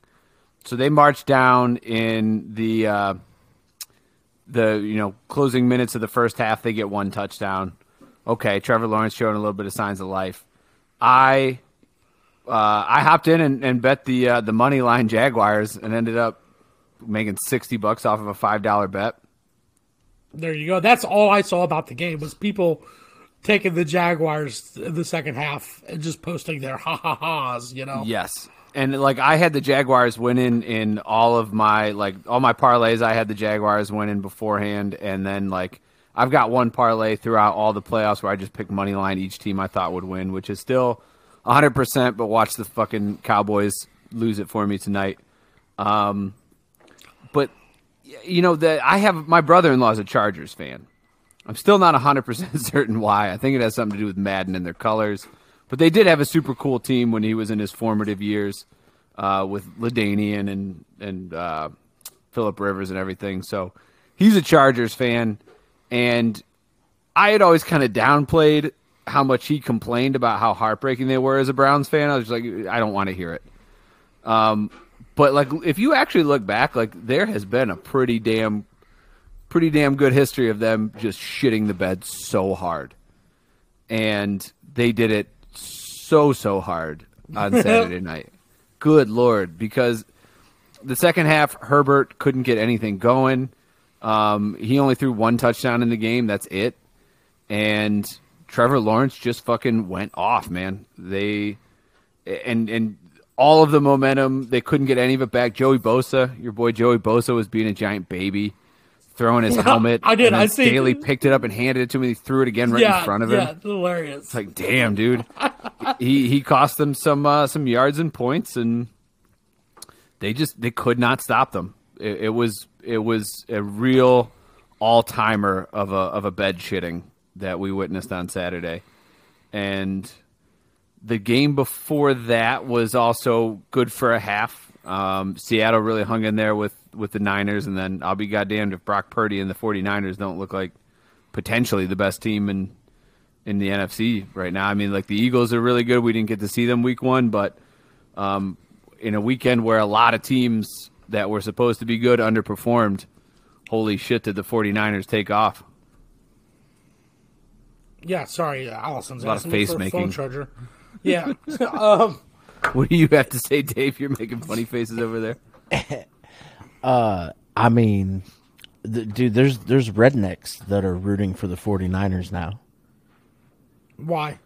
So they marched down in the uh, the you know closing minutes of the first half. They get one touchdown. Okay trevor lawrence showing a little bit of signs of life. I uh, i hopped in and, and bet the uh, the money line jaguars and ended up making 60 bucks off of a five dollar bet There you go. That's all I saw about the game was people taking the Jaguars in the second half and just posting their ha ha ha's, you know? Yes. And like I had the Jaguars winning in all of my like all my parlays I had the Jaguars winning beforehand and then like I've got one parlay throughout all the playoffs where I just picked money line each team I thought would win, which is still 100% but watch the fucking Cowboys lose it for me tonight. Um but you know that I have my brother-in-law is a Chargers fan. I'm still not 100% certain why. I think it has something to do with Madden and their colors. But they did have a super cool team when he was in his formative years uh, with LaDainian and, and uh, Philip Rivers and everything. So he's a Chargers fan. And I had always kind of downplayed how much he complained about how heartbreaking they were as a Browns fan. I was just like, I don't want to hear it. Um, but like, if you actually look back, like there has been a pretty damn pretty damn good history of them just shitting the bed so hard. And they did it so, so hard on Saturday night. Good Lord. Because the second half, Herbert couldn't get anything going. Um, he only threw one touchdown in the game. That's it. and Trevor Lawrence just fucking went off, man. They and and all of the momentum, they couldn't get any of it back. Joey Bosa, your boy Joey Bosa was being a giant baby, throwing his helmet. I did, I see. Staley picked it up and handed it to me. He threw it again right yeah, in front of him. yeah, hilarious. It's like, damn, dude. he he cost them some uh, some yards and points, and they just they could not stop them. It, it was it was a real all timer of a of a bed shitting that we witnessed on Saturday, and the game before that was also good for a half. Um, Seattle really hung in there with with the Niners, and then I'll be goddamned if Brock Purdy and the 49ers don't look like potentially the best team in in the NFC right now. I mean, like the Eagles are really good. We didn't get to see them week one, but um, in a weekend where a lot of teams that were supposed to be good underperformed, holy shit, did the 49ers take off? Yeah, sorry, uh, Allison's A lot of asking me face for a making. phone charger. Yeah, um, What do you have to say, Dave? You're making funny faces over there. I mean, th- dude, there's there's rednecks that are rooting for the 49ers now. why?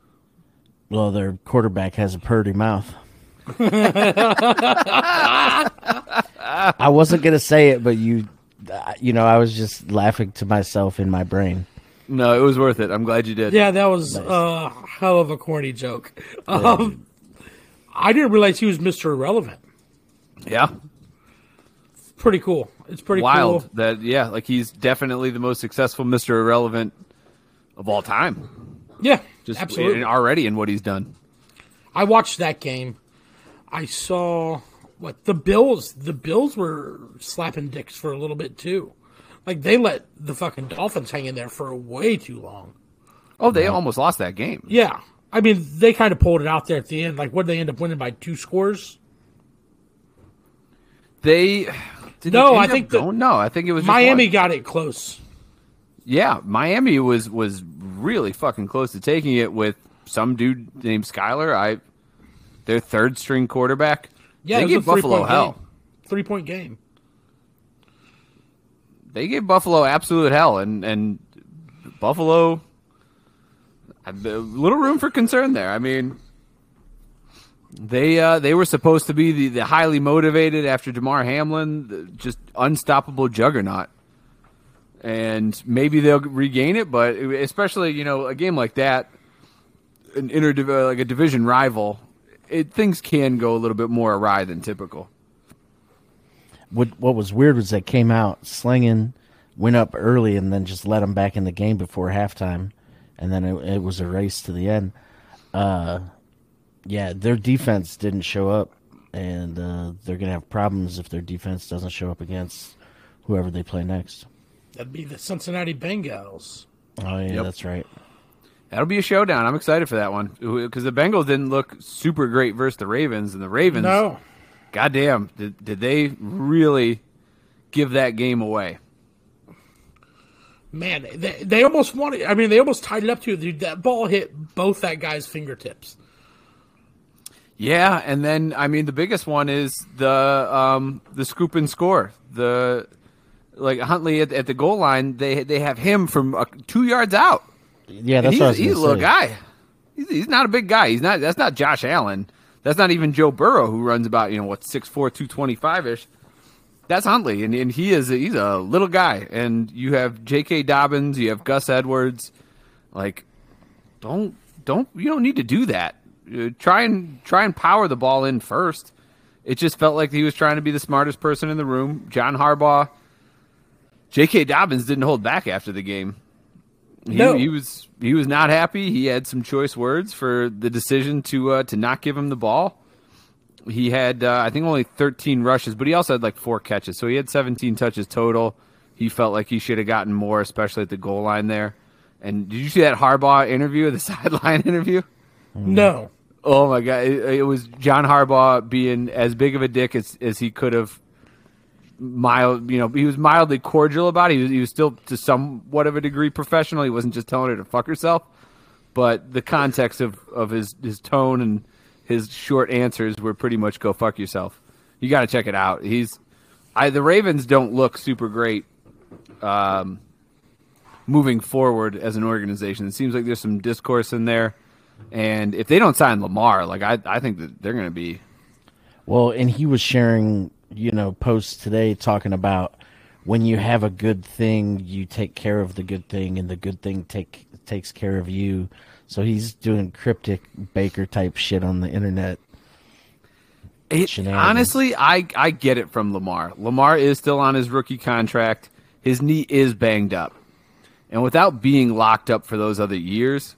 Well, their quarterback has a purty mouth. I wasn't gonna say it, but you, uh, you know, I was just laughing to myself in my brain. No, it was worth it. I'm glad you did. Yeah, that was a hell of a corny joke. Um, I didn't realize he was Mister Irrelevant. Yeah. Pretty cool. It's pretty Wild. cool. That yeah, like he's definitely the most successful Mr. Irrelevant of all time. Yeah, Just absolutely. already in what he's done. I watched that game. I saw what the Bills. The Bills were slapping dicks for a little bit too. Like they let the fucking Dolphins hang in there for way too long. Oh, they almost lost that game. Yeah, I mean they kind of pulled it out there at the end. Like what they end up winning by two scores. They did No, they I think the- going? no, I think it was Miami one. got it close. Yeah, Miami was was really fucking close to taking it with some dude named Skylar. I their third string quarterback. Yeah, they it was a gave Buffalo hell. game. Three point game. They gave Buffalo absolute hell, and and Buffalo a little room for concern there. I mean, they uh, they were supposed to be the, the highly motivated after Damar Hamlin, the just unstoppable juggernaut, and maybe they'll regain it. But especially you know a game like that, an inter like a division rival, it things can go a little bit more awry than typical. What what was weird was they came out slinging, went up early, and then just let them back in the game before halftime, and then it, it was a race to the end. Uh, yeah, their defense didn't show up, and uh, they're gonna have problems if their defense doesn't show up against whoever they play next. That'd be the Cincinnati Bengals. Oh yeah, Yep. that's right. That'll be a showdown. I'm excited for that one because the Bengals didn't look super great versus the Ravens, and the Ravens, No, goddamn, did, did they really give that game away? man, they, they almost wanted. I mean, they almost tied it up to dude. That ball hit both that guy's fingertips. Yeah, and then I mean the biggest one is the um, the scoop and score. The like Huntley at, at the goal line, they they have him from uh, two yards out. Yeah, And that's he's, what I was he's a little say. guy. He's, he's not a big guy. He's not. That's not Josh Allen. That's not even Joe Burrow, who runs about you know what 6'4", 225 ish. That's Huntley, and, and he is a, he's a little guy. And you have J.K. Dobbins, you have Gus Edwards. Like, don't don't you don't need to do that. Uh, try and try and power the ball in first. It just felt like he was trying to be the smartest person in the room. John Harbaugh, J.K. Dobbins didn't hold back after the game. He, No. he was he was not happy. He had some choice words for the decision to uh, to not give him the ball. He had uh, I think only 13 rushes, but he also had like four catches, so he had 17 touches total. He felt like he should have gotten more, especially at the goal line there. And did you see that Harbaugh interview, the sideline interview? No, Oh my god! It, it was John Harbaugh being as big of a dick as, as he could have. Mild, you know, he was mildly cordial about it. He was, he was still to somewhat of a degree professional. He wasn't just telling her to fuck herself. But the context of, of his, his tone and his short answers were pretty much go fuck yourself. You got to check it out. He's, I the Ravens don't look super great. Um, moving forward as an organization. It seems like there's some discourse in there, and if they don't sign Lamar, like I, I think that they're going to be. Well, and he was sharing, you know, posts today talking about when you have a good thing, you take care of the good thing, and the good thing take takes care of you. So he's doing cryptic Baker type shit on the internet. It, honestly, I I get it from Lamar. Lamar is still on his rookie contract. His knee is banged up, and without being locked up for those other years,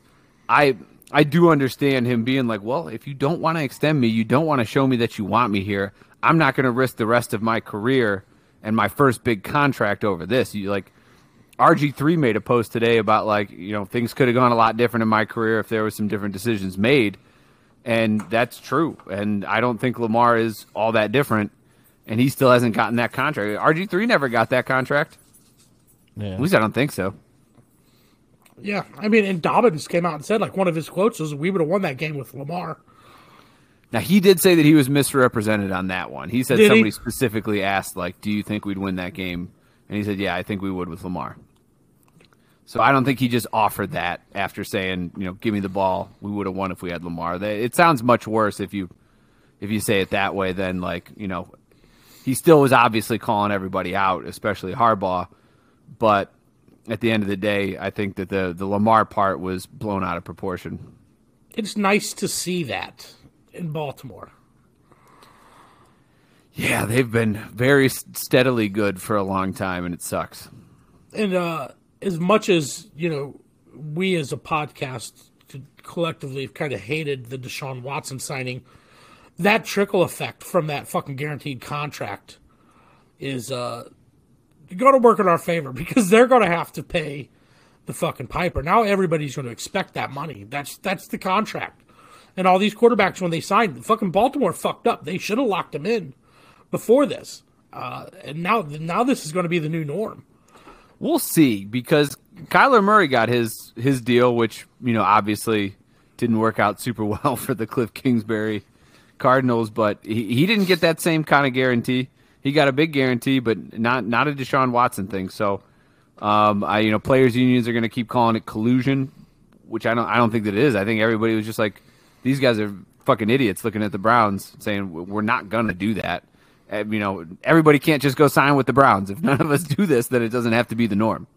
I I do understand him being like, well, if you don't want to extend me, you don't want to show me that you want me here. I'm not going to risk the rest of my career and my first big contract over this. You like RG3 made a post today about like, you know, things could have gone a lot different in my career if there was some different decisions made. And that's true. And I don't think Lamar is all that different. And he still hasn't gotten that contract. RG3 never got that contract. Yeah. At least I don't think so. Yeah, I mean, and Dobbins came out and said like one of his quotes was, "We would have won that game with Lamar." Now he did say that he was misrepresented on that one. He said Did he? somebody specifically asked, like, "Do you think we'd win that game?" And he said, "Yeah, I think we would with Lamar." So I don't think he just offered that after saying, you know, "Give me the ball. We would have won if we had Lamar." It sounds much worse if you if you say it that way than like, you know, he still was obviously calling everybody out, especially Harbaugh. But at the end of the day, I think that the the Lamar part was blown out of proportion. It's nice to see that in Baltimore. Yeah, they've been very steadily good for a long time, and it sucks. And uh, as much as you know, we as a podcast collectively have kind of hated the Deshaun Watson signing. That trickle effect from that fucking guaranteed contract is uh, going to work in our favor because they're going to have to pay the fucking piper. Now everybody's going to expect that money. That's that's the contract. And all these quarterbacks when they signed, fucking Baltimore fucked up. They should have locked him in before this. Uh, and now now this is going to be the new norm. We'll see because Kyler Murray got his his deal, which you know obviously didn't work out super well for the Kliff Kingsbury Cardinals, but he, he didn't get that same kind of guarantee. He got a big guarantee, but not not a Deshaun Watson thing. So, um, I you know players unions are going to keep calling it collusion, which I don't I don't think that it is. I think everybody was just like these guys are fucking idiots looking at the Browns saying we're not going to do that. Uh, you know, everybody can't just go sign with the Browns. If none of us do this, then it doesn't have to be the norm.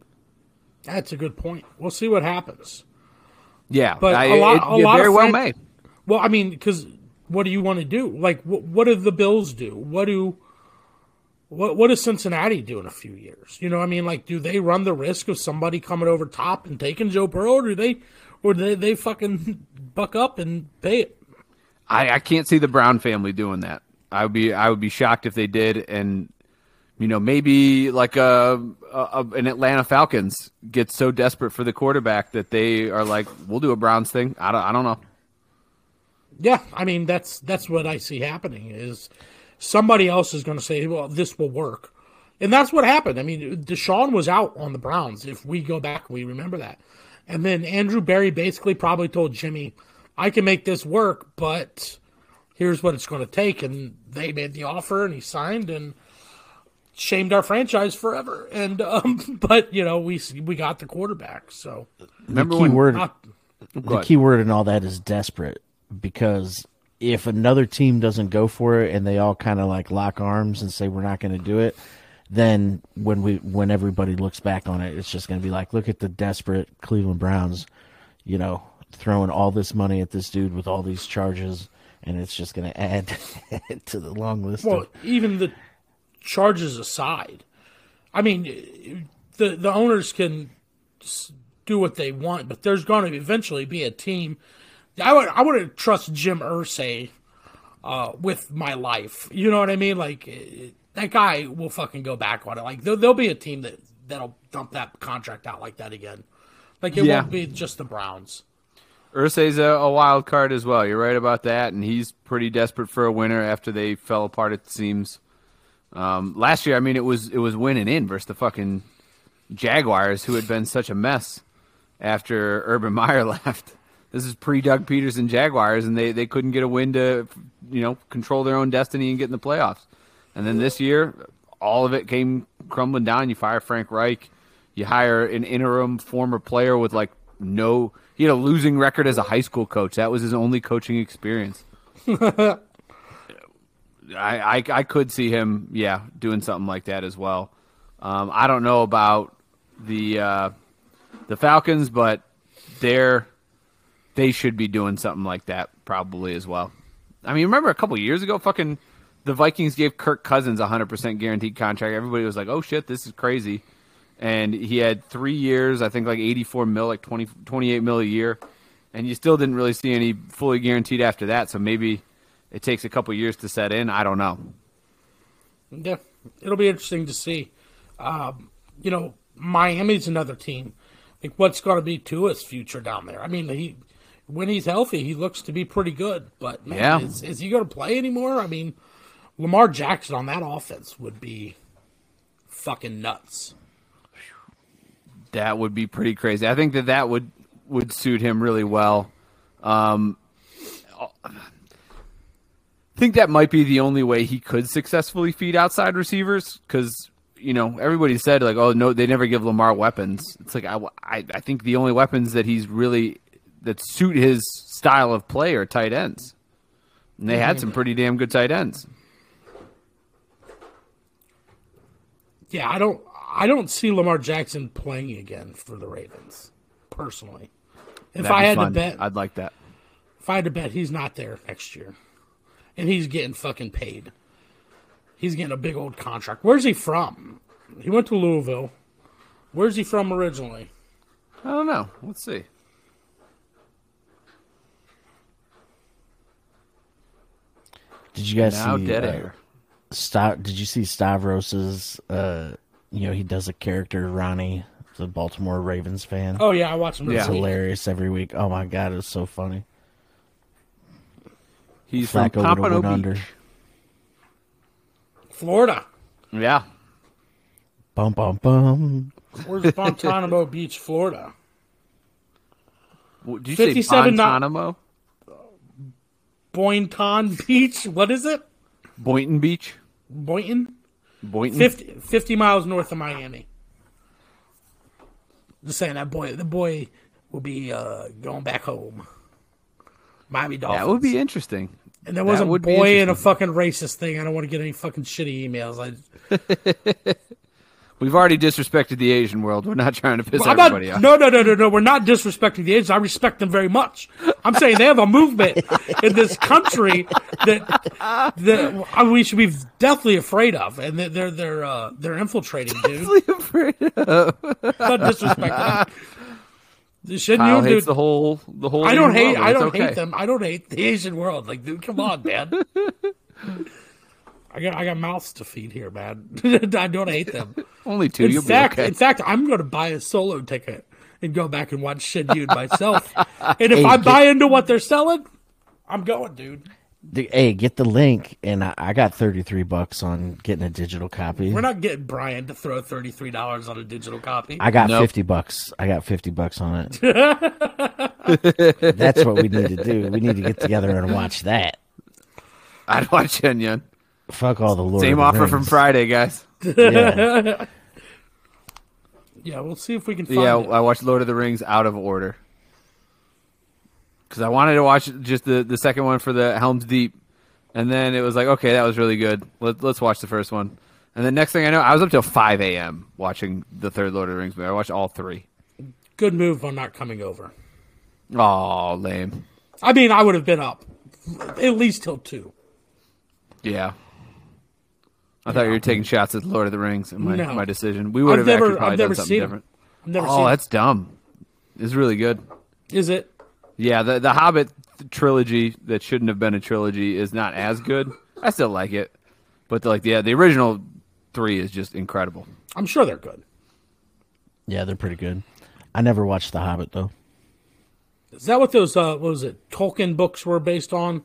That's a good point. We'll see what happens. Yeah, But I, a lot- it, a lot very of well may. Well, I mean, because what do you want to do? Like, what, what do the Bills do? What do what what does Cincinnati do in a few years? You know, I mean, like, do they run the risk of somebody coming over top and taking Joe Burrow, or do they, or do they, they fucking buck up and pay it? I, I can't see the Brown family doing that. I would be I would be shocked if they did, and you know maybe like a, a, a an Atlanta Falcons gets so desperate for the quarterback that they are like, we'll do a Browns thing. I don't I don't know. Yeah, I mean, that's that's what I see happening is somebody else is going to say, well, this will work. And that's what happened. I mean, Deshaun was out on the Browns. If we go back, we remember that. And then Andrew Berry basically probably told Jimmy, I can make this work, but here's what it's going to take. And they made the offer and he signed and shamed our franchise forever. And, um, but, you know, we, we got the quarterback. So, Remember key when word not, the ahead. key word in all that is desperate because if another team doesn't go for it and they all kind of like lock arms and say we're not going to do it then when we when everybody looks back on it it's just going to be like look at the desperate Cleveland Browns you know throwing all this money at this dude with all these charges and it's just going to add to the long list Well, of, even the charges aside, I mean, the the owners can do what they want, but there's going to eventually be a team. I would I wouldn't trust Jim Irsay uh, with my life. You know what I mean? Like eh, that guy will fucking go back on it. Like there, there'll be a team that that'll dump that contract out like that again. Like it Yeah. won't be just the Browns. Irsay's a, a wild card as well. You're right about that, and he's pretty desperate for a winner after they fell apart at the seams. Um, last year, I mean, it was it was winning in versus the fucking Jaguars, who had been such a mess after Urban Meyer left. This is pre Doug Pederson Jaguars, and they, they couldn't get a win to you know control their own destiny and get in the playoffs. And then this year, all of it came crumbling down. You fire Frank Reich, you hire an interim former player with like no, he had a losing record as a high school coach. That was his only coaching experience. I, I I could see him, yeah, doing something like that as well. Um, I don't know about the uh, the Falcons, but they're they should be doing something like that probably as well. I mean, remember a couple years ago, fucking the Vikings gave Kirk Cousins a hundred percent guaranteed contract. Everybody was like, "Oh shit, this is crazy," and he had three years, I think like eighty four mil, like 20, 28 mil a year, and you still didn't really see any fully guaranteed after that. So maybe it takes a couple years to set in. I don't know. Yeah, it'll be interesting to see. Um, you know, Miami's another team. Like, what's going to be Tua's future down there? I mean, he when he's healthy, he looks to be pretty good. But man, Yeah. is, is he going to play anymore? I mean, Lamar Jackson on that offense would be fucking nuts. That would be pretty crazy. I think that that would would suit him really well. Um, I think that might be the only way he could successfully feed outside receivers because you know everybody said like, oh no, they never give Lamar weapons. It's like I, I, I think the only weapons that he's really that suit his style of play are tight ends, and they had mm-hmm. some pretty damn good tight ends. Yeah, I don't. I don't see Lamar Jackson playing again for the Ravens, personally. If That'd I had fun. to bet, I'd like that. if I had to bet, he's not there next year, and he's getting fucking paid. He's getting a big old contract. Where's he from? He went to Louisville. Where's he from originally? I don't know. Let's see. Did you guys Now see dead uh, air. Sta- did you see Stavros's? Uh, you know, he does a character Ronnie, the Baltimore Ravens fan. Oh yeah, I watch him. Yeah. It's week. hilarious every week. Oh my god, it's so funny. He's from Flacco would have Pompano Beach. under. Florida. Yeah. Bum bum bum. Where's Guantanamo Beach, Florida? What- Did you say 57 not- Guantanamo? Boynton Beach. What is it? Boynton Beach? Boynton. Boynton? 50, 50 miles north of Miami. Just saying that boy. The boy will be uh, going back home. Miami Dolphins. That would be interesting. And there that was a boy in a fucking racist thing. I don't want to get any fucking shitty emails. I, We've already disrespected the Asian world. We're not trying to piss not. everybody off. No, no, no, no, no. We're not disrespecting the Asians. I respect them very much. I'm saying they have a movement in this country that that uh, we should be deathly afraid of, and they're they're they're, uh, they're infiltrating, dude. not disrespect. Shouldn't Kyle you, hates dude? the whole the whole. I don't hate. world, I don't okay. hate them. I don't hate the Asian world. Like, dude, come on, man. I got I got mouths to feed here, man. I don't hate them. Only two. In You'll fact, be okay. in fact, I'm going to buy a solo ticket and go back and watch Shen Yun myself. and if Hey, I get- buy into what they're selling, I'm going, dude. The- Hey, get the link, and I, I got thirty three bucks on getting a digital copy. We're not getting Brian to throw thirty three dollars on a digital copy. I got Nope. fifty bucks. I got fifty bucks on it. That's what we need to do. We need to get together and watch that. I'd watch Yen Yun. Fuck all the Lord. Same of the offer from Friday, guys. Yeah. yeah, we'll see if we can find Yeah, it. I watched Lord of the Rings out of order because I wanted to watch just the the second one for the Helm's Deep, and then it was like, okay, that was really good. Let, let's watch the first one. And then next thing I know, I was up till five a.m. watching the third Lord of the Rings movie. I watched all three. Good move on not coming over. Oh, lame. I mean, I would have been up at least till two. Yeah. I thought you were taking shots at Lord of the Rings in my, No. my decision. We would I've have actually probably I've done never something seen different. it. I've never Oh, seen that's dumb. It's really good. Is it? Yeah, the the Hobbit trilogy that shouldn't have been a trilogy is not as good. I still like it, but the, like yeah, the original three is just incredible. I'm sure they're good. yeah, they're pretty good. I never watched The Hobbit though. Is that what those uh, what was it Tolkien books were based on?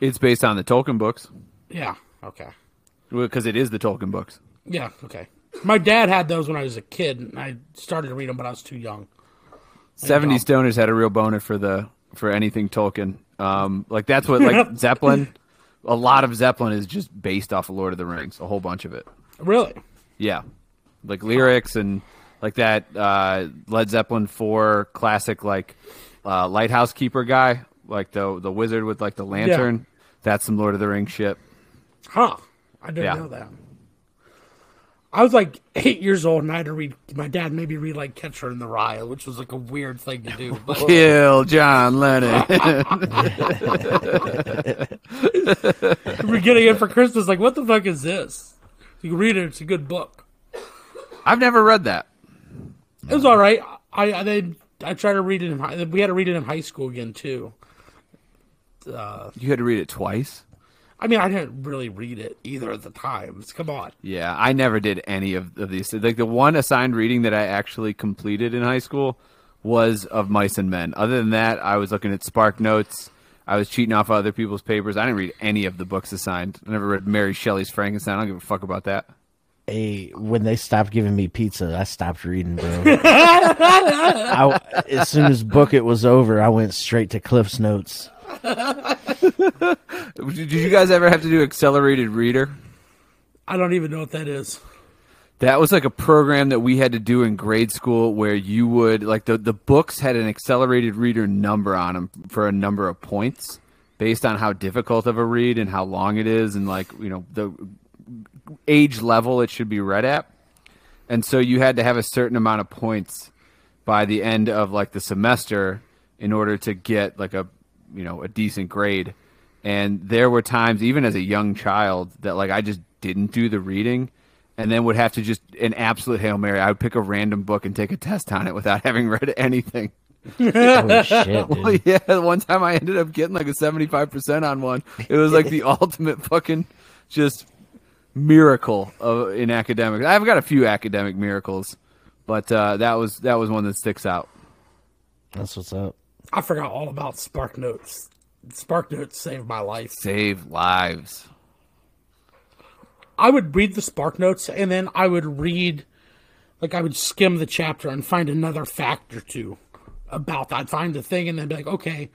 It's based on the Tolkien books Yeah. Okay. because it is the Tolkien books. Yeah. Okay. My dad had those when I was a kid, and I started to read them, but I was too young. Seventy stoners had a real boner for the for anything Tolkien. Um, like that's what like Zeppelin. A lot of Zeppelin is just based off of Lord of the Rings. A whole bunch of it. Really? Yeah, like lyrics and like that uh, Led Zeppelin four classic like uh, lighthouse keeper guy, like the the wizard with like the lantern. That's some Lord of the Rings shit. Huh. I didn't Yeah. know that. I was like eight years old and I had to read, my dad made me read like Catcher in the Rye, which was like a weird thing to do. But Kill John Lennon. we're getting it for Christmas. Like, what the fuck is this? You can read it. It's a good book. I've never read that. It was all right. I I then I tried to read it in high, we had to read it in high school again too. Uh, You had to read it twice. I mean, I didn't really read it either at the times. Come on. Yeah, I never did any of, of these. Like the one assigned reading that I actually completed in high school was of Mice and Men. Other than that, I was looking at Spark Notes. I was cheating off other people's papers. I didn't read any of the books assigned. I never read Mary Shelley's Frankenstein. I don't give a fuck about that. Hey, when they stopped giving me pizza, I stopped reading, bro. I, as soon as book it was over, I went straight to Cliff's Notes. Did you guys ever have to do accelerated reader? I don't even know what that is. That was like a program that we had to do in grade school where you would like the the books had an accelerated reader number on them for a number of points based on how difficult of a read and how long it is and like you know the age level it should be read at. And so you had to have a certain amount of points by the end of like the semester in order to get like a you know a decent grade. And there were times even as a young child that like I just didn't do the reading and then would have to just an absolute hail mary. I would pick a random book and take a test on it without having read anything. Holy shit. Well, yeah, one time I ended up getting like a seventy five percent on one. It was like the ultimate fucking just miracle of in academics. I've got a few academic miracles, but uh, that was that was one that sticks out. That's what's up. I forgot all about Spark Notes. Spark Notes saved my life. Save lives. I would read the Spark Notes and then I would read, like, I would skim the chapter and find another fact or two about that. I'd find the thing and then be like, okay,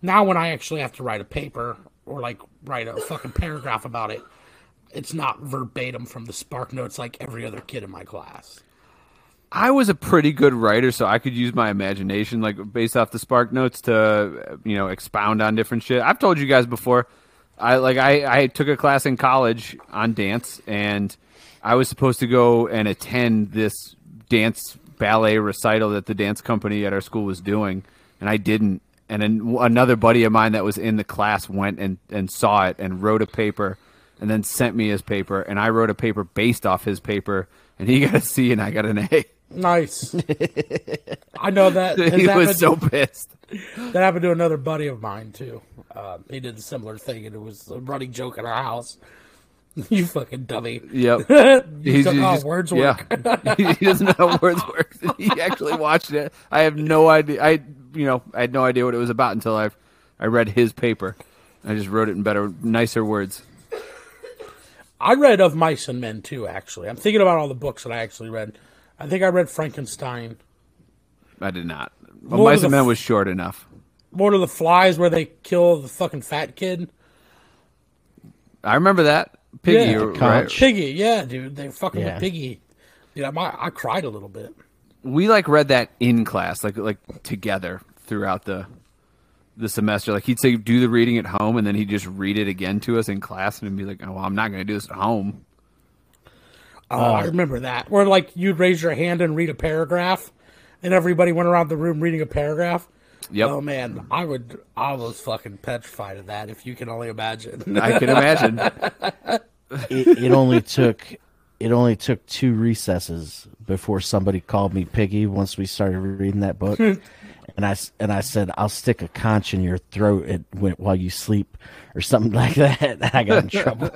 now when I actually have to write a paper or, like, write a fucking paragraph about it, it's not verbatim from the Spark Notes like every other kid in my class. I was a pretty good writer, so I could use my imagination, like based off the spark notes, to you know expound on different shit. I've told you guys before. I like I, I took a class in college on dance, and I was supposed to go and attend this dance ballet recital that the dance company at our school was doing, and I didn't. And then another buddy of mine that was in the class went and, and saw it and wrote a paper, and then sent me his paper, and I wrote a paper based off his paper, and he got a C and I got an A. Nice. I know that. he happened- was so pissed. That happened to another buddy of mine too. Uh, he did a similar thing, and it was a running joke in our house. you fucking dummy! Yep. You took, oh, words work. Yeah. he he doesn't know how words work. He actually watched it. I have no idea. I you know I had no idea what it was about until I I read his paper. I just wrote it in better, nicer words. I read of Mice and Men too. Actually, I'm thinking about all the books that I actually read. I think I read Frankenstein, I did not. But Lord Mice of the Men F- was short enough. Lord of the Flies, where they kill the fucking fat kid. I remember that. Piggy, Yeah. you're right? Piggy, yeah, dude, they fucking Yeah. with Piggy. Yeah, my, I cried a little bit. we like read that in class, like like together throughout the the semester. Like he'd say, do the reading at home, and then he'd just read it again to us in class, and be like, "Oh, well, I'm not going to do this at home." Uh, oh, I remember that. Where like you'd raise your hand and read a paragraph, and everybody went around the room reading a paragraph. Yep, Oh man, I would. I was fucking petrified of that. If you can only imagine. I can imagine. It, it only took it only took two recesses before somebody called me piggy. Once we started reading that book, and I s- and I said I'll stick a conch in your throat it, when, while you sleep or something like that. I got in trouble.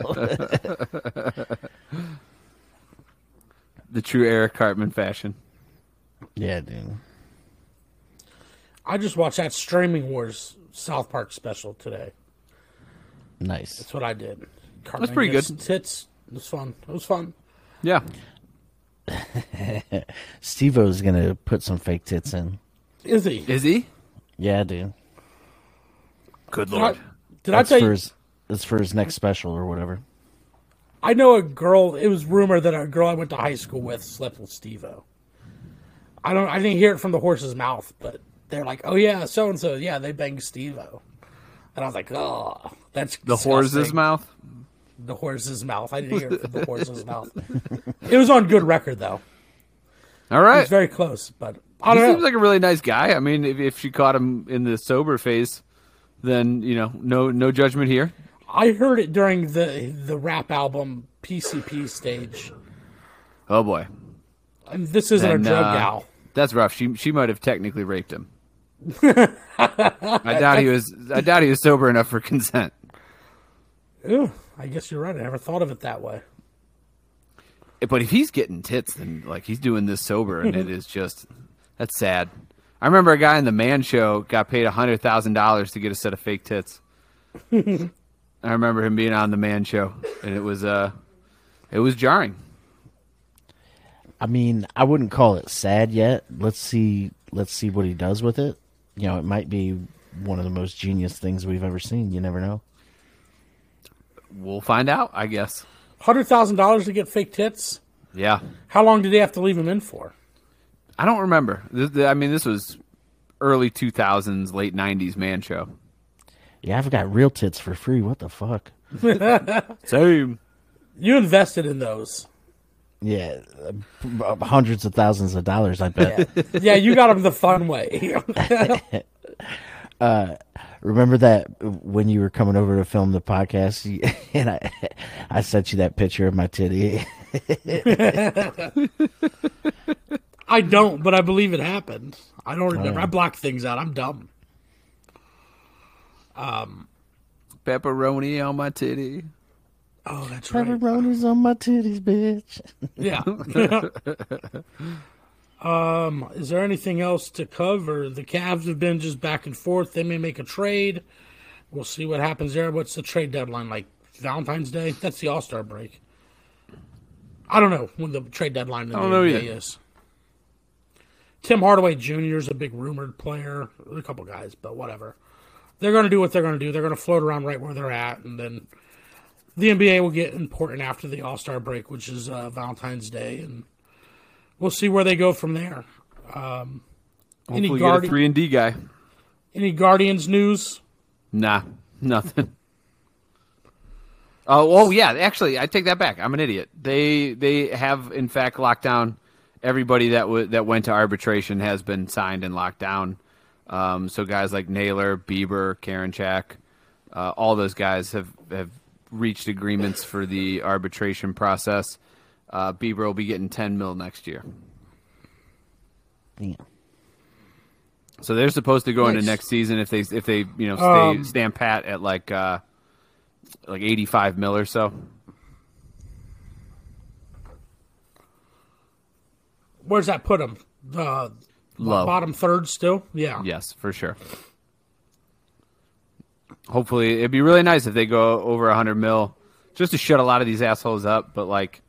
The true Eric Cartman fashion. yeah, dude. I just watched that Streaming Wars South Park special today. Nice. That's what I did. That's pretty good. Tits. It was fun. It was fun. Yeah, Steve-O's gonna put some fake tits in. Is he? is he? Yeah, dude. Good Did I, lord. did I That's tell for you? his. That's for his next special or whatever. I know a girl. It was rumored that a girl I went to high school with slept with Steve-O. I don't. I didn't hear it from the horse's mouth, but they're like, "Oh yeah, so and so, yeah, they banged Steve-O," and I was like, "Oh, that's The horse's mouth. The horse's mouth. I didn't hear it from the horse's mouth. It was on good record though. All right, it's very close, but I He don't seems know. like a really nice guy. I mean, if, if she caught him in the sober phase, then you know, no no judgment here. I heard it during the the rap album PCP stage, Oh boy, and this isn't Then, a drug uh, gal. that's rough. She she might have technically raped him. I doubt he was. I doubt he was sober enough for consent. Ew, I guess you're right. I never thought of it that way. But if he's getting tits, then like he's doing this sober, and it is just that's sad. I remember a guy in the Man Show got paid hundred thousand dollars to get a set of fake tits. I remember him being on the Man Show, and it was uh, it was jarring. I mean, I wouldn't call it sad yet. Let's see. Let's see what he does with it. You know, it might be one of the most genius things we've ever seen. You never know. We'll find out, I guess. Hundred thousand dollars to get fake tits. Yeah, How long did they have to leave him in for? I don't remember. I mean, this was early two thousands, late nineties Man Show. Yeah, I've got real tits for free. What the fuck? Same. You invested in those. Yeah, uh, hundreds of thousands of dollars. I bet. Yeah, you got them the fun way. Remember that when you were coming over to film the podcast, you, and I, I sent you that picture of my titty. I don't, but I believe it happened. I don't remember. I block things out. I'm dumb. Pepperoni on my titty. Oh, that's right. Pepperonis on my titties, bitch. Yeah. um, is there anything else to cover? The Cavs have been just back and forth. They may make a trade. We'll see what happens there. What's the trade deadline like? Valentine's Day? That's the All Star break. I don't know when the trade deadline in the NBA either. is. Tim Hardaway Jr. is a big rumored player. A couple guys, but whatever. They're going to do what they're going to do. They're going to float around right where they're at, and then the NBA will get important after the All Star break, which is uh, Valentine's Day, and we'll see where they go from there. Um, any Hopefully, get a Guardi- three and D guy. any Guardians news? Nah, nothing. Oh, oh yeah. Actually, I take that back. I'm an idiot. They they have in fact locked down everybody that w- that went to arbitration has been signed and locked down. Um, so guys like Naylor, Bieber, Karinchak, uh, all those guys have have reached agreements for the arbitration process. Uh, Bieber will be getting 10 mil next year. Damn. So they're supposed to go into next season if they if they you know stay Um, stand pat at like uh like eighty five mil or so. Where's that put them? Uh, Low. bottom third still? Yeah. Yes, for sure. Hopefully, it'd be really nice if they go over a hundred mil, just to shut a lot of these assholes up. But like,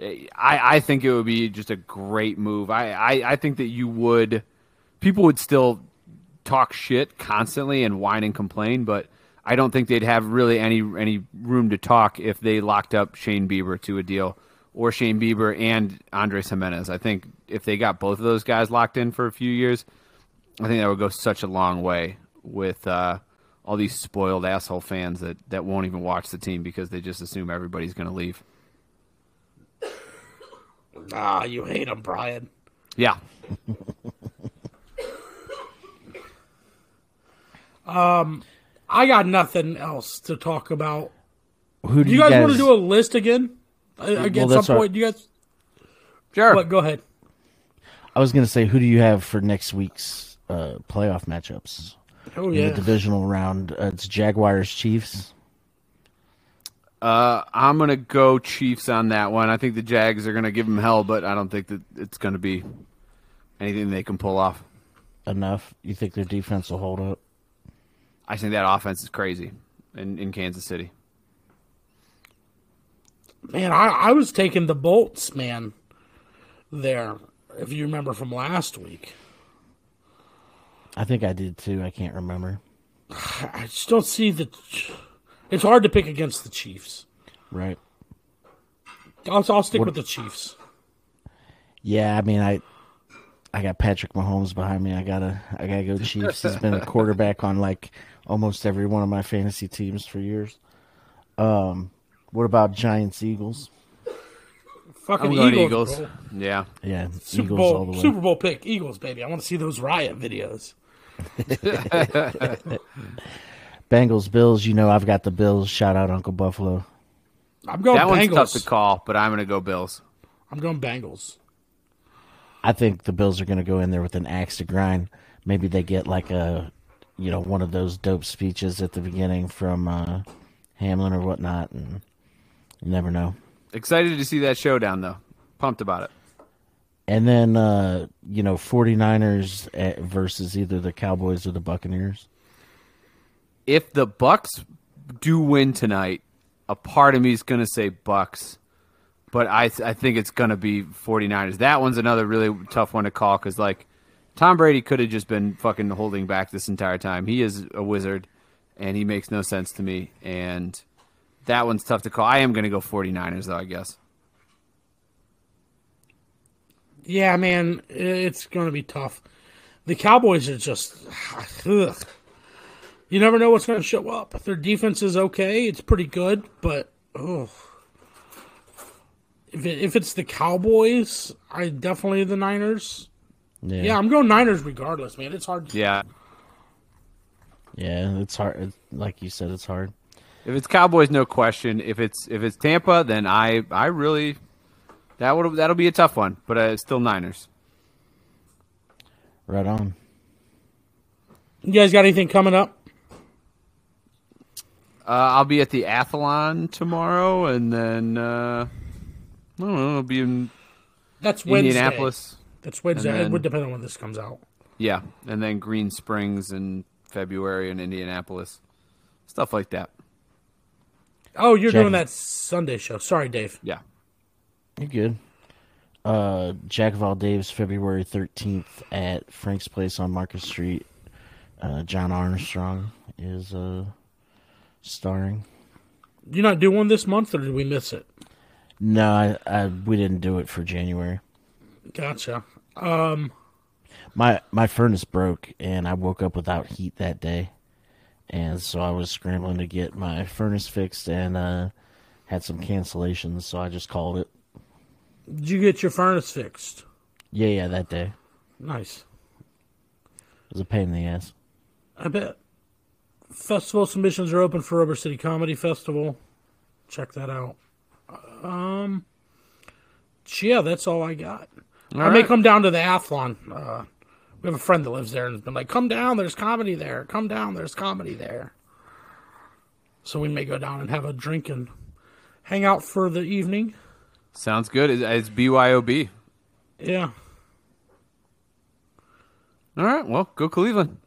I I think it would be just a great move. I I, I think that you would, people would still talk shit constantly and whine and complain, but I don't think they'd have really any any room to talk if they locked up Shane Bieber to a deal or Shane Bieber and Andres Gimenez. I think if they got both of those guys locked in for a few years, I think that would go such a long way with uh, all these spoiled asshole fans that, that won't even watch the team because they just assume everybody's going to leave. Ah, you hate them, Brian. Yeah. um, I got nothing else to talk about. Who do You guys, want to do a list again? Uh, Again, Well, at some that's what- point, you guys. Sure. What? Go ahead. I was going to say, who do you have for next week's uh, playoff matchups? Oh In the divisional round, uh, it's Jaguars Chiefs. Uh, I'm going to go Chiefs on that one. I think the Jags are going to give them hell, but I don't think that it's going to be anything they can pull off. Enough? You think their defense will hold up? I think that offense is crazy in, in Kansas City. Man, I, I was taking the Bolts, man. There, if you remember from last week, I think I did too. I can't remember. I just don't see the. It's hard to pick against the Chiefs. Right. I'll, I'll stick with the Chiefs. Yeah, I mean, I I got Patrick Mahomes behind me. I gotta I gotta go Chiefs. He's been a quarterback on like almost every one of my fantasy teams for years. Um, what about Giants Eagles? Fucking I'm going Eagles. Eagles. bro. Yeah. Yeah, Super Eagles Bowl, all the way. Super Bowl pick, Eagles, baby. I want to see those riot videos. Bengals Bills. You know I've got the Bills. Shout out Uncle Buffalo. I'm going that one's tough to call, but I'm going to go Bills. I'm going Bengals. I think the Bills are going to go in there with an axe to grind. Maybe they get like a, you know, one of those dope speeches at the beginning from uh, Hamlin or whatnot, and you never know. Excited to see that showdown, though. Pumped about it. And then, uh, you know, 49ers at- versus either the Cowboys or the Buccaneers. If the Bucs do win tonight, a part of me is going to say Bucs, but I I think it's going to be 49ers. That one's another really tough one to call because like Tom Brady could have just been fucking holding back this entire time. He is a wizard, and he makes no sense to me. And that one's tough to call. I am going to go 49ers though. I guess. Yeah, man, it's going to be tough. The Cowboys are just. Ugh. You never know what's going to show up. Their defense is okay. It's pretty good, but. Oh. If, it, if it's the Cowboys, I definitely the Niners. Yeah, Yeah, I'm going Niners regardless, man. It's hard. Yeah. yeah, it's hard. Like you said, it's hard. If it's Cowboys, no question. If it's if it's Tampa, then I I really that would that'll be a tough one. But uh, it's still Niners. Right on. You guys got anything coming up? Uh, I'll be at the Athlon tomorrow, and then uh, I don't know. I'll be in That's Wednesday. Indianapolis. That's Wednesday. And it would depend on when this comes out. Yeah, and then Green Springs in February in Indianapolis, stuff like that. Oh, you're Jack- doing that Sunday show. Sorry, Dave. Yeah, You're good. Uh, Jack all daves, February 13th at Frank's Place on Market Street. Uh, John Armstrong is uh, starring. You not do one this month, or did we miss it? No, I, I we didn't do it for January. Gotcha. My my furnace broke, and I woke up without heat that day, and so I was scrambling to get my furnace fixed, and uh, had some cancellations, so I just called it. Did you get your furnace fixed? Yeah, yeah, that day Nice. it was a pain in the ass. I bet. Festival submissions are open for Rubber City Comedy Festival. Check that out. Um, yeah, that's all I got. I may come down to the Athlon. Uh, we have a friend that lives there and has been like, "Come down, there's comedy there. Come down, there's comedy there." So we may go down and have a drink and hang out for the evening. sounds good. It's, it's BYOB. Yeah. All right, well, go Cleveland.